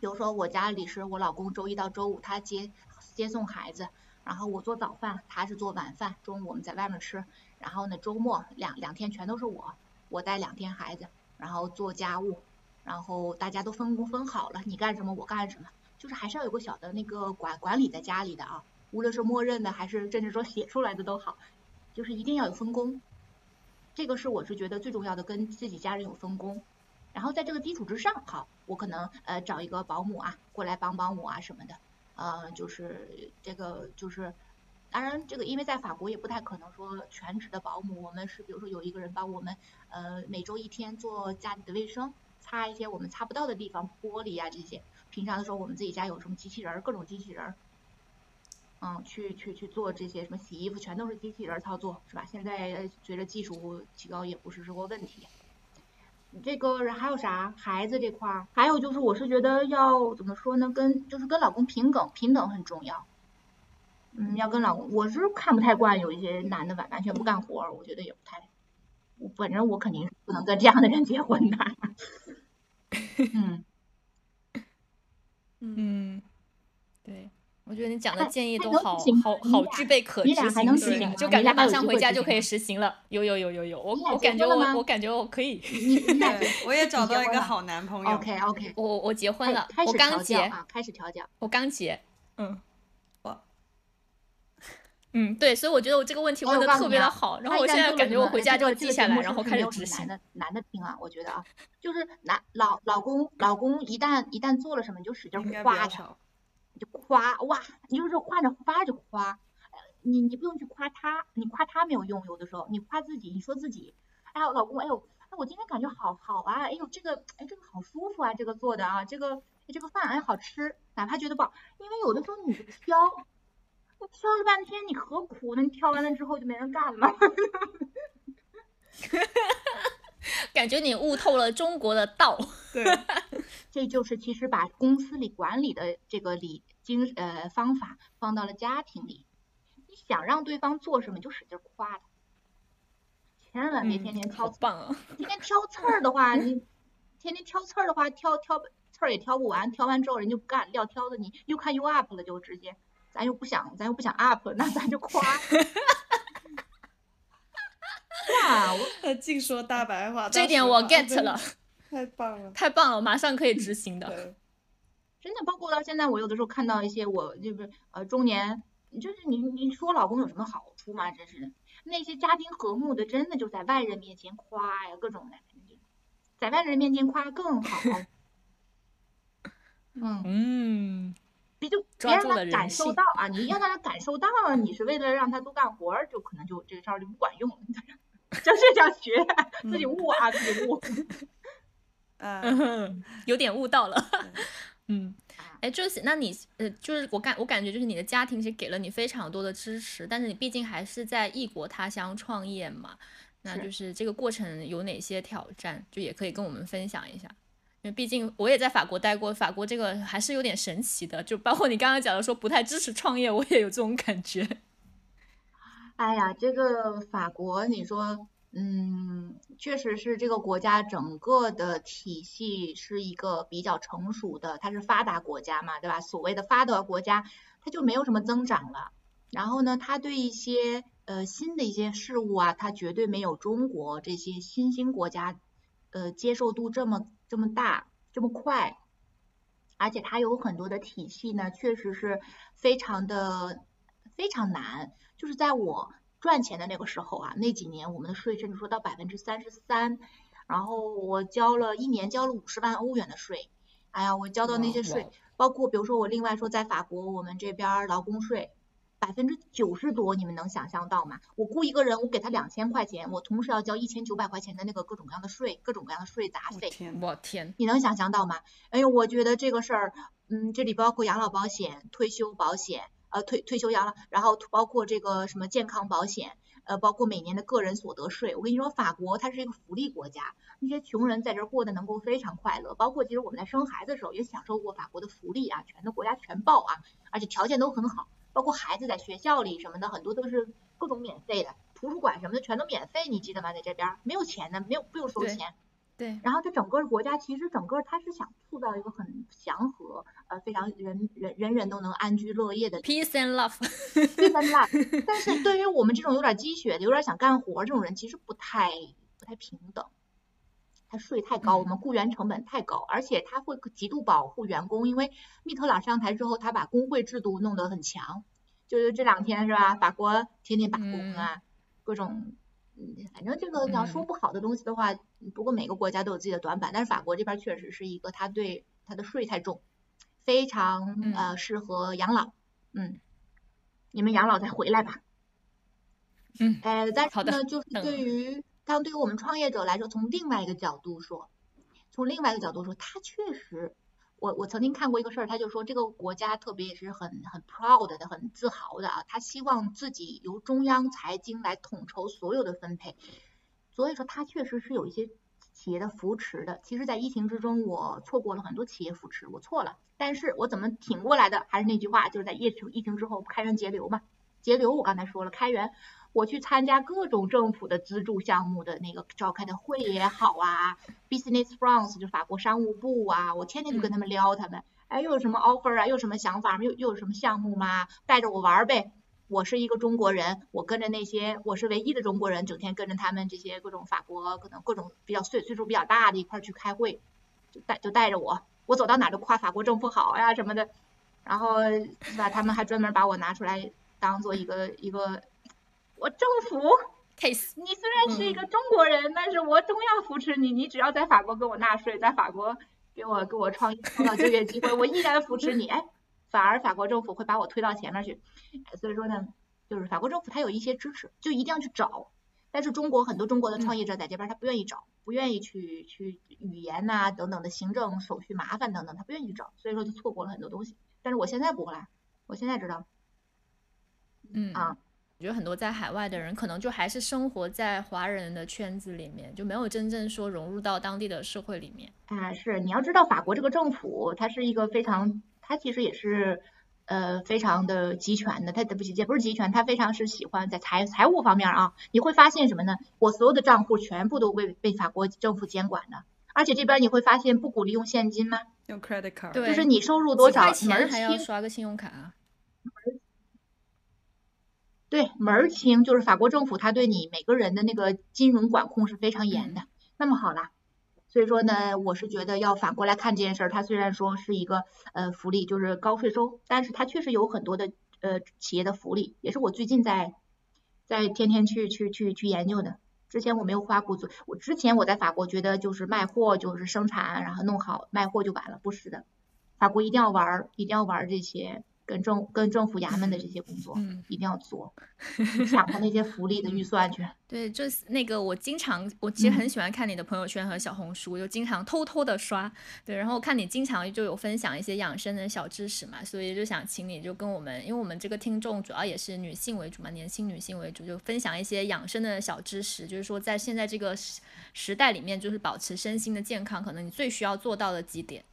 比如说我家里是我老公周一到周五他接接送孩子，然后我做早饭，他是做晚饭，中午我们在外面吃，然后呢周末两两天全都是我，我带两天孩子。然后做家务，然后大家都分工分好了，你干什么我干什么，就是还是要有个小的那个管管理在家里的啊，无论是默认的还是甚至说写出来的都好，就是一定要有分工，这个是我是觉得最重要的，跟自己家人有分工，然后在这个基础之上，好，我可能呃找一个保姆啊过来帮帮我啊什么的，呃就是这个就是。当然，这个因为在法国也不太可能说全职的保姆，我们是比如说有一个人帮我们，呃，每周一天做家里的卫生，擦一些我们擦不到的地方，玻璃啊这些。平常的时候我们自己家有什么机器人，各种机器人，嗯，去去去做这些什么洗衣服，全都是机器人操作，是吧？现在随着技术提高，也不是什么问题。这个还有啥？孩子这块儿，还有就是我是觉得要怎么说呢？跟就是跟老公平等，平等很重要。嗯，要跟老公，我是看不太惯有一些男的完完全不干活，我觉得也不太，反正我肯定是不能跟这样的人结婚的。嗯嗯，对，我觉得你讲的建议都好好好具备可执行性，就感觉马上回家就可以实行了。有有有有有，我我感觉我我感觉我可以。对，我也找到一个好男朋友。OK OK，我我结婚了，我刚结，开始调教，我刚结，嗯。嗯，对，所以我觉得我这个问题问的特别的好，然后我现在感觉我回家就要记下来，然后开始执行。男的男的听啊，我觉得啊，就是 男老老公老公一旦一旦做了什么，你就使劲夸他，就夸哇，你就是换着法就夸，你你不用去夸他，你夸他没有用，有的时候你夸自己，你说自己，哎呀老公，哎呦，哎我今天感觉好好啊，哎呦这个哎这个好舒服啊，这个做的啊，这个这个饭哎好吃，哪怕觉得不好，因为有的时候你挑。你挑了半天，你何苦呢？你挑完了之后就没人干了。感觉你悟透了中国的道。对，这就是其实把公司里管理的这个理经呃方法放到了家庭里。你想让对方做什么，就使劲夸他，千万别天天挑。棒啊！天天挑刺儿的话，你天天挑刺儿的话，挑挑刺儿也挑不完。挑完之后人就不干，撂挑子，你又看又 up 了，就直接。咱又不想，咱又不想 up，那咱就夸。哇，他净说大白话，这点我 get 了，太棒了，太棒了，马上可以执行的。真的，包括到现在，我有的时候看到一些我就是呃中年，就是你你说老公有什么好处吗？真是的，那些家庭和睦的，真的就在外人面前夸呀，各种的，在外人面前夸更好。嗯嗯。别就别让他感受到啊！你让他感受到你是为了让他多干活儿，就可能就这个招就不管用。就是想学，自己悟啊，自己悟。嗯，有点悟到了。嗯，哎，就是那你呃，就是我感我感觉就是你的家庭其实给了你非常多的支持，但是你毕竟还是在异国他乡创业嘛，那就是这个过程有哪些挑战，就也可以跟我们分享一下。因为毕竟我也在法国待过，法国这个还是有点神奇的，就包括你刚刚讲的说不太支持创业，我也有这种感觉。哎呀，这个法国，你说嗯，确实是这个国家整个的体系是一个比较成熟的，它是发达国家嘛，对吧？所谓的发达国家，它就没有什么增长了。然后呢，它对一些呃新的一些事物啊，它绝对没有中国这些新兴国家呃接受度这么这么大，这么快。而且它有很多的体系呢，确实是非常的非常难。就是在我赚钱的那个时候啊，那几年我们的税甚至说到百分之三十三，然后我交了一年交了五十万欧元的税。哎呀，我交到那些税，包括比如说我另外说在法国，我们这边劳工税百分之九十多，你们能想象到吗？我雇一个人，我给他两千块钱，我同时要交一千九百块钱的那个各种各样的税，各种各样的税杂费。我天，你能想象到吗？哎呦，我觉得这个事儿，嗯，这里包括养老保险、退休保险。呃，退退休养老，然后包括这个什么健康保险，呃，包括每年的个人所得税。我跟你说，法国它是一个福利国家，那些穷人在这儿过得能够非常快乐。包括其实我们在生孩子的时候也享受过法国的福利啊，全都国家全报啊，而且条件都很好。包括孩子在学校里什么的，很多都是各种免费的，图书馆什么的全都免费，你记得吗？在这边没有钱的，没有不用收钱。对，然后这整个国家其实整个它是想塑造一个很祥和，呃，非常人人人人都能安居乐业的 peace and love，peace and love。但是对于我们这种有点鸡血的、有点想干活这种人，其实不太不太平等。他税太高，我们雇员成本太高，而且他会极度保护员工，因为密特朗上台之后，他把工会制度弄得很强，就是这两天是吧？法国天天罢工啊，各种。反正这个你要说不好的东西的话，不过每个国家都有自己的短板，但是法国这边确实是一个，它对它的税太重，非常呃适合养老，嗯，你们养老再回来吧，嗯，呃，但是呢，就是对于当对于我们创业者来说，从另外一个角度说，从另外一个角度说，它确实。我我曾经看过一个事儿，他就说这个国家特别也是很很 proud 的、很自豪的啊，他希望自己由中央财经来统筹所有的分配，所以说他确实是有一些企业的扶持的。其实，在疫情之中，我错过了很多企业扶持，我错了，但是我怎么挺过来的？还是那句话，就是在疫情疫情之后开源节流嘛，节流我刚才说了，开源。我去参加各种政府的资助项目的那个召开的会也好啊，Business France 就法国商务部啊，我天天就跟他们撩他们，哎，又有什么 offer 啊，又有什么想法，又又有什么项目吗？带着我玩呗。我是一个中国人，我跟着那些，我是唯一的中国人，整天跟着他们这些各种法国可能各种比较岁岁数比较大的一块去开会，就带就带着我，我走到哪都夸法国政府好呀什么的，然后是吧？他们还专门把我拿出来当做一个一个。我政府，case，你虽然是一个中国人，但是我终要扶持你。你只要在法国给我纳税，在法国给我给我创创造就业机会，我依然扶持你。哎，反而法国政府会把我推到前面去。所以说呢，就是法国政府他有一些支持，就一定要去找。但是中国很多中国的创业者在这边他不愿意找，不愿意去去语言呐等等的行政手续麻烦等等，他不愿意去找，所以说就错过了很多东西。但是我现在不了，我现在知道，嗯啊。我觉得很多在海外的人，可能就还是生活在华人的圈子里面，就没有真正说融入到当地的社会里面。啊，是你要知道，法国这个政府，它是一个非常，它其实也是呃非常的集权的，它不也不是集权，它非常是喜欢在财财务方面啊，你会发现什么呢？我所有的账户全部都被被法国政府监管的，而且这边你会发现不鼓励用现金吗？用 credit card，对，就是你收入多少，门还要刷个信用卡。对，门儿清就是法国政府，他对你每个人的那个金融管控是非常严的。那么好啦，所以说呢，我是觉得要反过来看这件事儿，它虽然说是一个呃福利，就是高税收，但是它确实有很多的呃企业的福利，也是我最近在在天天去去去去研究的。之前我没有花过做，我之前我在法国觉得就是卖货就是生产，然后弄好卖货就完了，不是的，法国一定要玩，一定要玩这些。跟政跟政府衙门的这些工作，嗯，一定要做，抢他那些福利的预算去。对，就是那个我经常，我其实很喜欢看你的朋友圈和小红书，就经常偷偷的刷。对，然后看你经常就有分享一些养生的小知识嘛，所以就想请你就跟我们，因为我们这个听众主要也是女性为主嘛，年轻女性为主，就分享一些养生的小知识，就是说在现在这个时时代里面，就是保持身心的健康，可能你最需要做到的几点。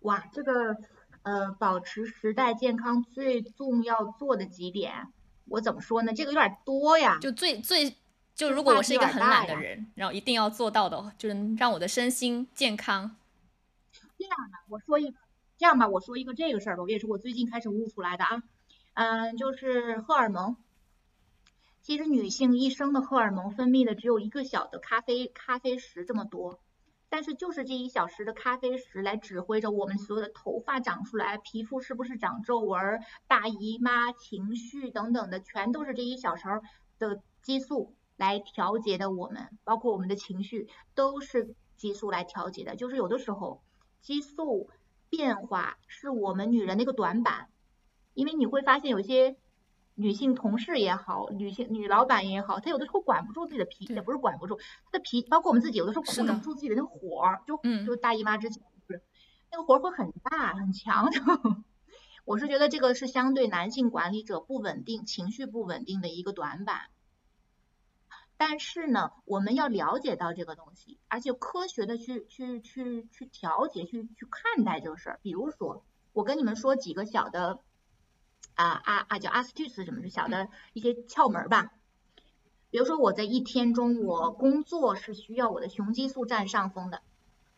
哇，这个。呃，保持时代健康最重要做的几点，我怎么说呢？这个有点多呀。就最最就如果我是一个很懒的人，然后一定要做到的，就是让我的身心健康。这样的，我说一个，这样吧，我说一个这个事儿吧，也是我最近开始悟出来的啊。嗯，就是荷尔蒙。其实女性一生的荷尔蒙分泌的只有一个小的咖啡咖啡石这么多，但是就是这一小时的咖啡时来指挥着我们所有的头发长出来，皮肤是不是长皱纹，大姨妈、情绪等等的，全都是这一小时的激素来调节的。我们包括我们的情绪都是激素来调节的。就是有的时候激素变化是我们女人的一个短板。因为你会发现有些女性同事也好，女性女老板也好，她有的时候管不住自己的脾，也不是管不住，她的脾，包括我们自己有的时候管不住自己的那个火，就就大姨妈之前不是那个火会很大很强的。我是觉得这个是相对男性管理者不稳定、情绪不稳定的一个短板。但是呢，我们要了解到这个东西，而且科学的去去去去调节、去去看待这个事儿。比如说，我跟你们说几个小的。啊啊啊！叫阿斯蒂斯什么的小的一些窍门吧。比如说我在一天中，我工作是需要我的雄激素占上风的，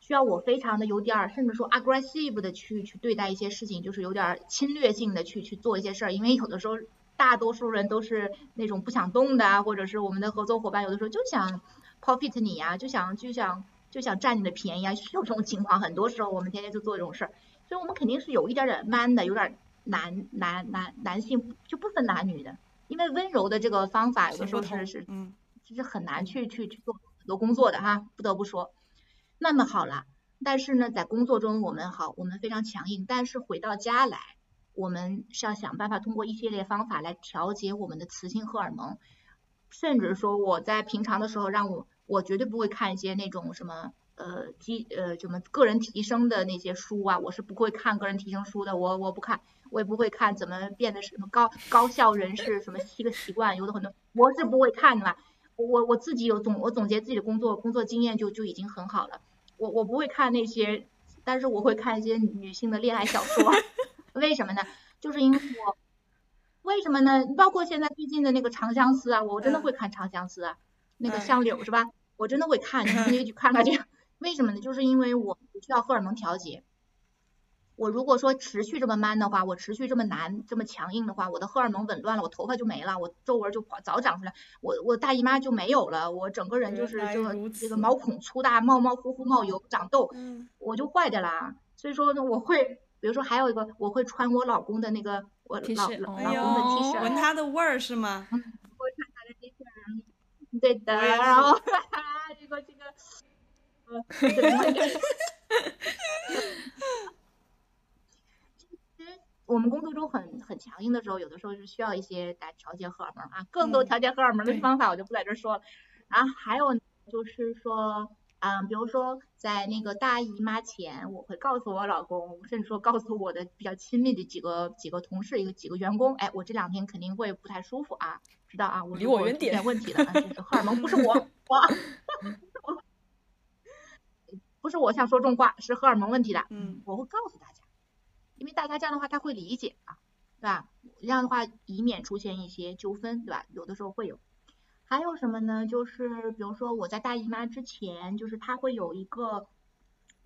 需要我非常的有点儿，甚至说 aggressive 的去去对待一些事情，就是有点侵略性的去去做一些事儿。因为有的时候大多数人都是那种不想动的，或者是我们的合作伙伴有的时候就想 profit 你呀，就想就想就想占你的便宜啊，有这种情况。很多时候我们天天就做这种事儿，所以我们肯定是有一点点 man 的，有点。男男男男性就不分男女的，因为温柔的这个方法有的时候是是，嗯，其实很难去去去做很多工作的哈，不得不说。那么好了，但是呢，在工作中我们好，我们非常强硬，但是回到家来，我们是要想办法通过一系列方法来调节我们的雌性荷尔蒙，甚至说我在平常的时候，让我我绝对不会看一些那种什么。呃，提呃什么个人提升的那些书啊，我是不会看个人提升书的，我我不看，我也不会看怎么变得什么高高效人士什么七个习惯，有的很多我是不会看的嘛。我我自己有总我总结自己的工作工作经验就就已经很好了。我我不会看那些，但是我会看一些女性的恋爱小说。为什么呢？就是因为我为什么呢？包括现在最近的那个长相思啊，我真的会看长相思啊，那个相柳是吧？我真的会看，你可以去看看这个。为什么呢？就是因为我不需要荷尔蒙调节。我如果说持续这么 man 的话，我持续这么难、这么强硬的话，我的荷尔蒙紊乱了，我头发就没了，我皱纹就早长出来，我我大姨妈就没有了，我整个人就是这个这个毛孔粗大、冒冒乎乎冒油、长痘，我就坏的啦。所以说呢，我会，比如说还有一个，我会穿我老公的那个我老老公的 T 恤，闻他的味儿是吗？嗯，会看他的 T 恤，对的，然后这个 这个。其实我们工作中很很强硬的时候，有的时候是需要一些来调节荷尔蒙啊，更多调节荷尔蒙的方法我就不在这说了。然后还有就是说，嗯，比如说在那个大姨妈前，我会告诉我老公，甚至说告诉我的比较亲密的几个几个同事，一个几个员工，哎，我这两天肯定会不太舒服啊，知道啊，我离我远点，问题了，就是荷尔蒙不是我我。不是我想说重话，是荷尔蒙问题的。嗯，我会告诉大家，因为大家这样的话他会理解啊，对吧？这样的话以免出现一些纠纷，对吧？有的时候会有。还有什么呢？就是比如说我在大姨妈之前，就是它会有一个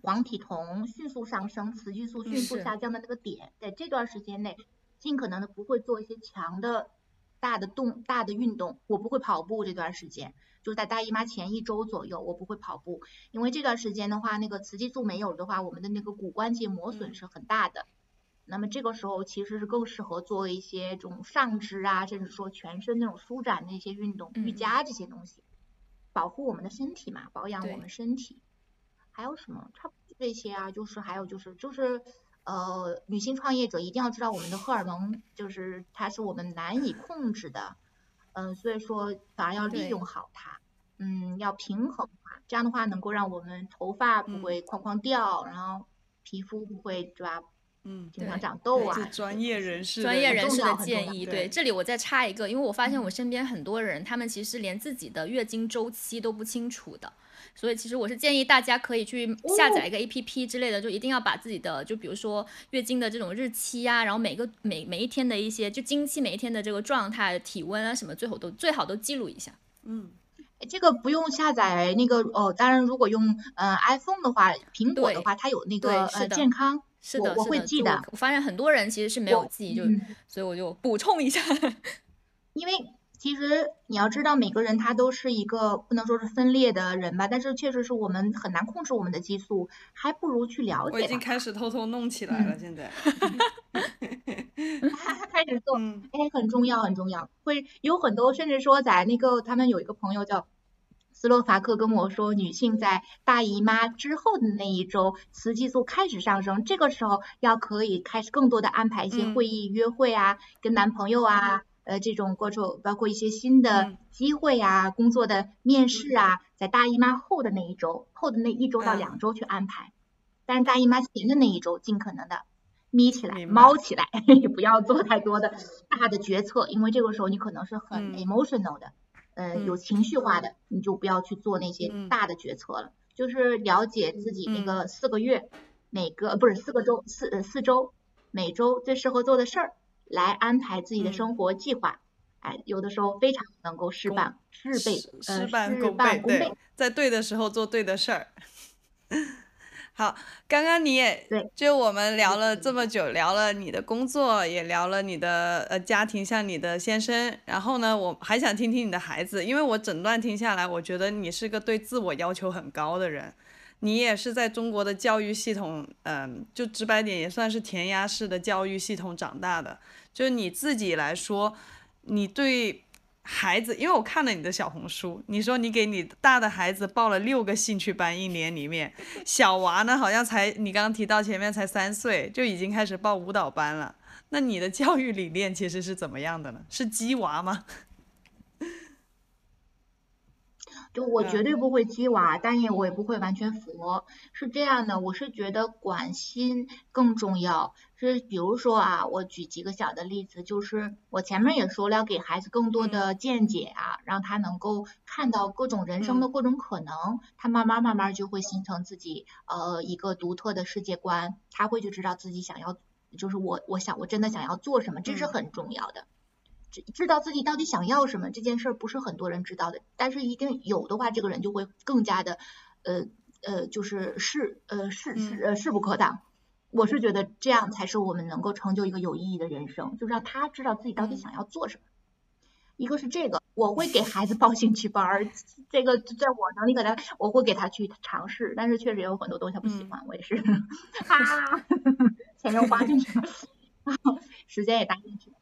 黄体酮迅速上升、雌激素迅速下降的那个点，在这段时间内，尽可能的不会做一些强的。大的动大的运动，我不会跑步这段时间，就是在大姨妈前一周左右，我不会跑步，因为这段时间的话，那个雌激素没有的话，我们的那个骨关节磨损是很大的。那么这个时候其实是更适合做一些这种上肢啊，甚至说全身那种舒展的一些运动，瑜伽这些东西，保护我们的身体嘛，保养我们身体。还有什么？差不多这些啊，就是还有就是就是。呃，女性创业者一定要知道我们的荷尔蒙，就是它是我们难以控制的，嗯，所以说反而要利用好它，嗯，要平衡它，这样的话能够让我们头发不会哐哐掉，然后皮肤不会，对吧？嗯，经常长痘啊。专业人士专业人士的建议，对，这里我再插一个，因为我发现我身边很多人，他们其实连自己的月经周期都不清楚的。所以其实我是建议大家可以去下载一个 A P P 之类的，就一定要把自己的，就比如说月经的这种日期呀，然后每个每每一天的一些就经期每一天的这个状态、体温啊什么，最好都最好都记录一下。嗯，这个不用下载那个哦，当然如果用呃 iPhone 的话，苹果的话它有那个呃健康，是的，我会记的。我发现很多人其实是没有记，就所以我就补充一下，因为。其实你要知道，每个人他都是一个不能说是分裂的人吧，但是确实是我们很难控制我们的激素，还不如去了解。我已经开始偷偷弄起来了，现在。开始做，哎，很重要，很重要。会有很多，甚至说在那个他们有一个朋友叫斯洛伐克跟我说，女性在大姨妈之后的那一周，雌激素开始上升，这个时候要可以开始更多的安排一些会议、约会啊，跟男朋友啊。呃，这种各种包括一些新的机会啊，工作的面试啊，在大姨妈后的那一周，后的那一周到两周去安排。但是大姨妈前的那一周，尽可能的眯起来、猫起来，不要做太多的大的决策，因为这个时候你可能是很 emotional 的，呃，有情绪化的，你就不要去做那些大的决策了。就是了解自己那个四个月，每个不是四个周，四四周，每周最适合做的事儿。来安排自己的生活计划，哎，有的时候非常能够事半事倍，事半功倍，对，在对的时候做对的事儿。好，刚刚你也对，就我们聊了这么久，聊了你的工作，也聊了你的呃家庭，像你的先生，然后呢，我还想听听你的孩子，因为我整段听下来，我觉得你是个对自我要求很高的人。你也是在中国的教育系统，嗯，就直白点也算是填鸭式的教育系统长大的。就你自己来说，你对孩子，因为我看了你的小红书，你说你给你大的孩子报了六个兴趣班，一年里面，小娃呢好像才你刚刚提到前面才三岁就已经开始报舞蹈班了。那你的教育理念其实是怎么样的呢？是鸡娃吗？就我绝对不会鸡娃，但也我也不会完全佛。是这样的，我是觉得管心更重要。是比如说啊，我举几个小的例子，就是我前面也说了，要给孩子更多的见解啊，让他能够看到各种人生的各种可能，他慢慢慢慢就会形成自己呃一个独特的世界观，他会去知道自己想要，就是我我想我真的想要做什么，这是很重要的。知知道自己到底想要什么这件事儿不是很多人知道的，但是一定有的话，这个人就会更加的呃呃，就是势呃势势呃势不可挡。我是觉得这样才是我们能够成就一个有意义的人生，就让他知道自己到底想要做什么。一个是这个，我会给孩子报兴趣班儿，这个在我能力可能我会给他去尝试，但是确实有很多东西他不喜欢，我也是啊，钱又花进去了，时间也搭进去了。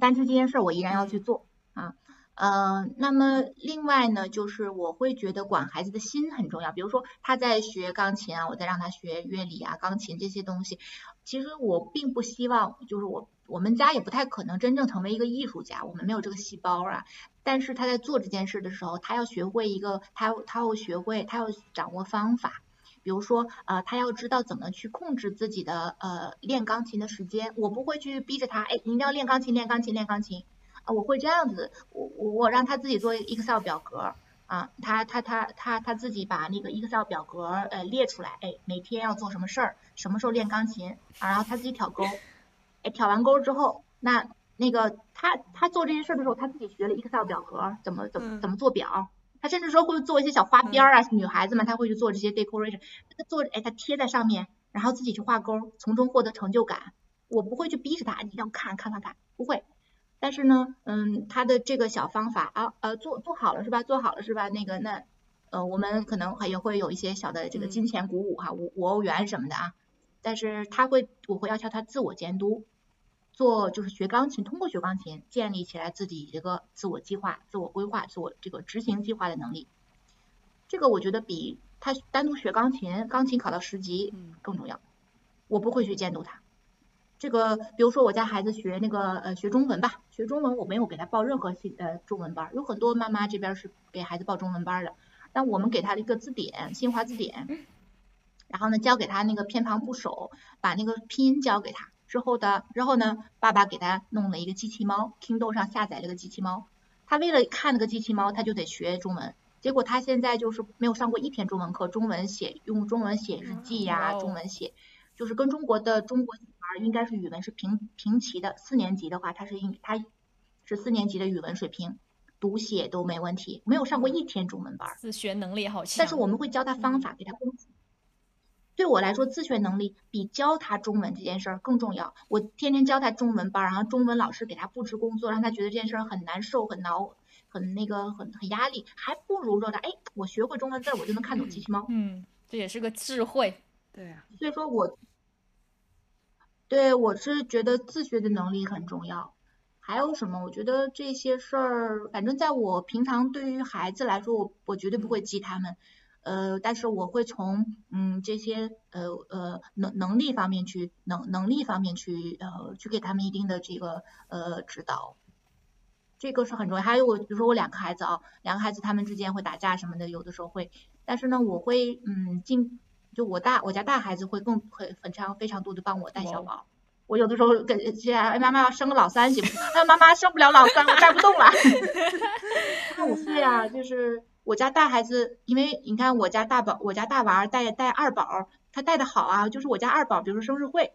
但是这件事我依然要去做啊，呃，那么另外呢，就是我会觉得管孩子的心很重要。比如说他在学钢琴啊，我在让他学乐理啊、钢琴这些东西。其实我并不希望，就是我我们家也不太可能真正成为一个艺术家，我们没有这个细胞啊。但是他在做这件事的时候，他要学会一个，他他要学会，他要掌握方法。比如说，呃，他要知道怎么去控制自己的呃练钢琴的时间。我不会去逼着他，哎，你一定要练钢琴，练钢琴，练钢琴。啊，我会这样子，我我我让他自己做 Excel 表格，啊，他他他他他自己把那个 Excel 表格呃列出来，哎，每天要做什么事儿，什么时候练钢琴，啊，然后他自己挑钩，哎，挑完钩之后，那那个他他做这些事儿的时候，他自己学了 Excel 表格，怎么怎么怎么做表。他甚至说会做一些小花边儿啊，女孩子嘛她会去做这些 decoration，他做哎他贴在上面，然后自己去画勾，从中获得成就感。我不会去逼着他，你要看看看看，不会。但是呢，嗯，他的这个小方法啊呃做做好了是吧？做好了是吧？那个那呃我们可能也会有一些小的这个金钱鼓舞哈，五五欧元什么的啊。但是他会我会要求他自我监督。做就是学钢琴，通过学钢琴建立起来自己一个自我计划、自我规划、自我这个执行计划的能力。这个我觉得比他单独学钢琴，钢琴考到十级更重要。我不会去监督他。这个比如说我家孩子学那个呃学中文吧，学中文我没有给他报任何新呃中文班，有很多妈妈这边是给孩子报中文班的，但我们给他的一个字典，新华字典，然后呢教给他那个偏旁部首，把那个拼音教给他。之后的，之后呢，爸爸给他弄了一个机器猫，Kindle 上下载了个机器猫。他为了看那个机器猫，他就得学中文。结果他现在就是没有上过一天中文课，中文写用中文写日记呀，中文写就是跟中国的中国小孩应该是语文是平平齐的。四年级的话，他是应他是四年级的语文水平。读写都没问题，没有上过一天中文班。自学能力好强。但是我们会教他方法，给他工具。对我来说，自学能力比教他中文这件事儿更重要。我天天教他中文班，然后中文老师给他布置工作，让他觉得这件事儿很难受、很挠、很那个、很很压力，还不如说他哎，我学会中文字，我就能看懂机器猫。嗯，这也是个智慧。对呀。所以说我，对我是觉得自学的能力很重要。还有什么？我觉得这些事儿，反正在我平常对于孩子来说，我我绝对不会激他们。呃，但是我会从嗯这些呃呃能能力方面去能能力方面去呃去给他们一定的这个呃指导，这个是很重要。还有我比如说我两个孩子啊，两个孩子他们之间会打架什么的，有的时候会，但是呢我会嗯尽就我大我家大孩子会更会非常非常多的帮我带小宝，我有的时候跟哎妈妈要生个老三行不行？哎妈妈生不了老三，我带不动了。那我岁啊，就是。我家大孩子，因为你看我家大宝，我家大娃带带二宝，他带的好啊。就是我家二宝，比如说生日会，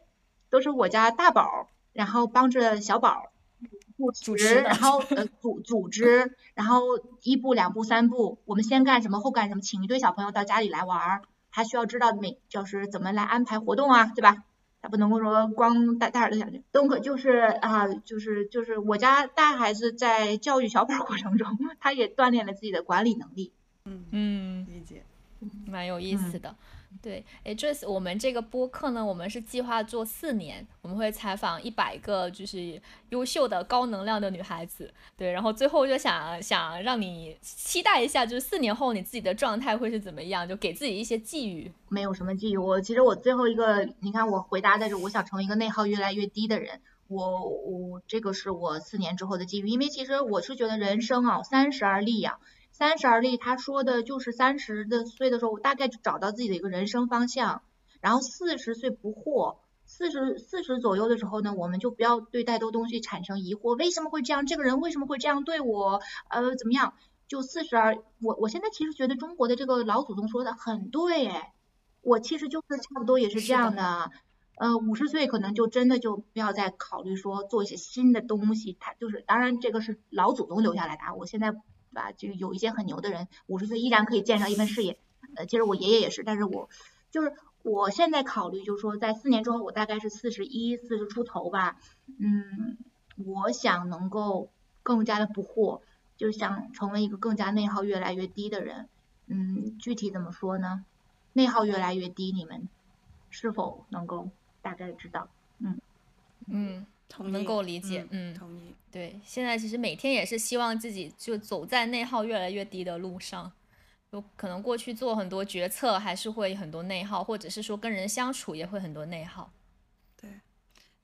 都是我家大宝，然后帮着小宝主持，然后呃组组织，然后一步两步三步，我们先干什么后干什么，请一堆小朋友到家里来玩，他需要知道每就是怎么来安排活动啊，对吧？他不能够说光带带儿子下去，东可就是啊，就是就是我家大孩子在教育小宝过程中，他也锻炼了自己的管理能力。嗯嗯，理解，蛮有意思的。对，哎，Joyce，我们这个播客呢，我们是计划做四年，我们会采访一百个就是优秀的高能量的女孩子，对，然后最后就想想让你期待一下，就是四年后你自己的状态会是怎么样，就给自己一些寄语。没有什么寄语，我其实我最后一个，你看我回答的是，我想成为一个内耗越来越低的人，我我这个是我四年之后的寄语，因为其实我是觉得人生啊，三十而立呀。三十而立，他说的就是三十的岁的时候，我大概就找到自己的一个人生方向。然后四十岁不惑，四十四十左右的时候呢，我们就不要对太多东西产生疑惑，为什么会这样？这个人为什么会这样对我？呃，怎么样？就四十而，我我现在其实觉得中国的这个老祖宗说的很对，哎，我其实就是差不多也是这样的。呃，五十岁可能就真的就不要再考虑说做一些新的东西，他就是，当然这个是老祖宗留下来的啊，我现在。对吧？就有一些很牛的人，五十岁依然可以建上一份事业。呃，其实我爷爷也是，但是我就是我现在考虑，就是说在四年之后，我大概是四十一、四十出头吧。嗯，我想能够更加的不惑，就是想成为一个更加内耗越来越低的人。嗯，具体怎么说呢？内耗越来越低，你们是否能够大概知道？嗯嗯。能够理解，嗯，同意。对，现在其实每天也是希望自己就走在内耗越来越低的路上，有可能过去做很多决策还是会很多内耗，或者是说跟人相处也会很多内耗。对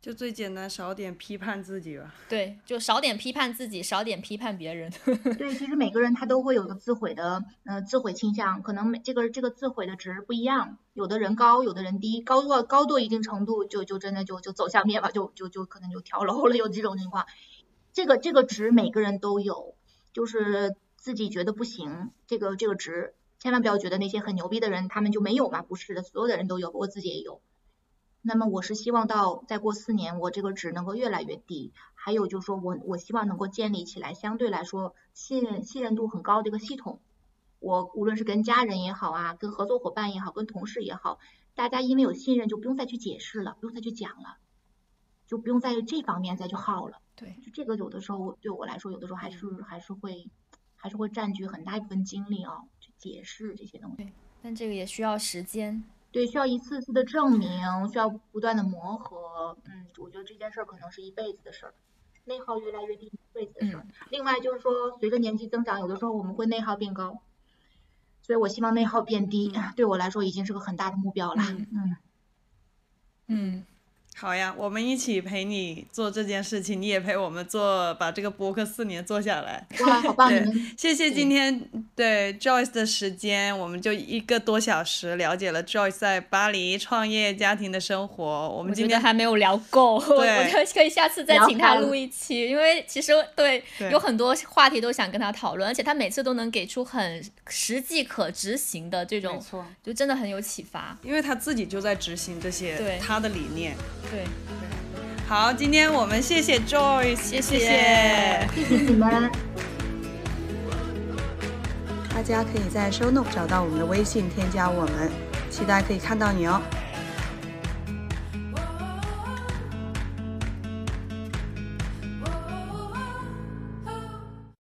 就最简单，少点批判自己吧。对，就少点批判自己，少点批判别人。对，其实每个人他都会有个自毁的，呃，自毁倾向，可能每这个这个自毁的值不一样，有的人高，有的人低，高过高度一定程度，就就真的就就走向灭亡，就就就可能就跳楼了，有这种情况。这个这个值每个人都有，就是自己觉得不行，这个这个值，千万不要觉得那些很牛逼的人他们就没有嘛，不是的，所有的人都有，我自己也有。那么我是希望到再过四年，我这个值能够越来越低。还有就是说我我希望能够建立起来相对来说信任信任度很高的一个系统。我无论是跟家人也好啊，跟合作伙伴也好，跟同事也好，大家因为有信任，就不用再去解释了，不用再去讲了，就不用在这方面再去耗了。对，就这个有的时候对我来说，有的时候还是还是会还是会占据很大一部分精力啊，去解释这些东西。对，但这个也需要时间。对，需要一次次的证明，需要不断的磨合。嗯，我觉得这件事儿可能是一辈子的事儿，内耗越来越低，一辈子的事儿。另外就是说，随着年纪增长，有的时候我们会内耗变高，所以我希望内耗变低，对我来说已经是个很大的目标了。嗯嗯。好呀，我们一起陪你做这件事情，你也陪我们做，把这个播客四年做下来。哇，好棒！谢谢今天对 Joyce 的时间，我们就一个多小时了解了 Joyce 在巴黎创业、家庭的生活。我们今天还没有聊够，我觉得可以下次再请他录一期，因为其实对有很多话题都想跟他讨论，而且他每次都能给出很实际可执行的这种，就真的很有启发。因为他自己就在执行这些，对他的理念。对，好，今天我们谢谢 Joyce，谢谢，谢谢你们。大家可以在 Show Note 找到我们的微信，添加我们，期待可以看到你哦。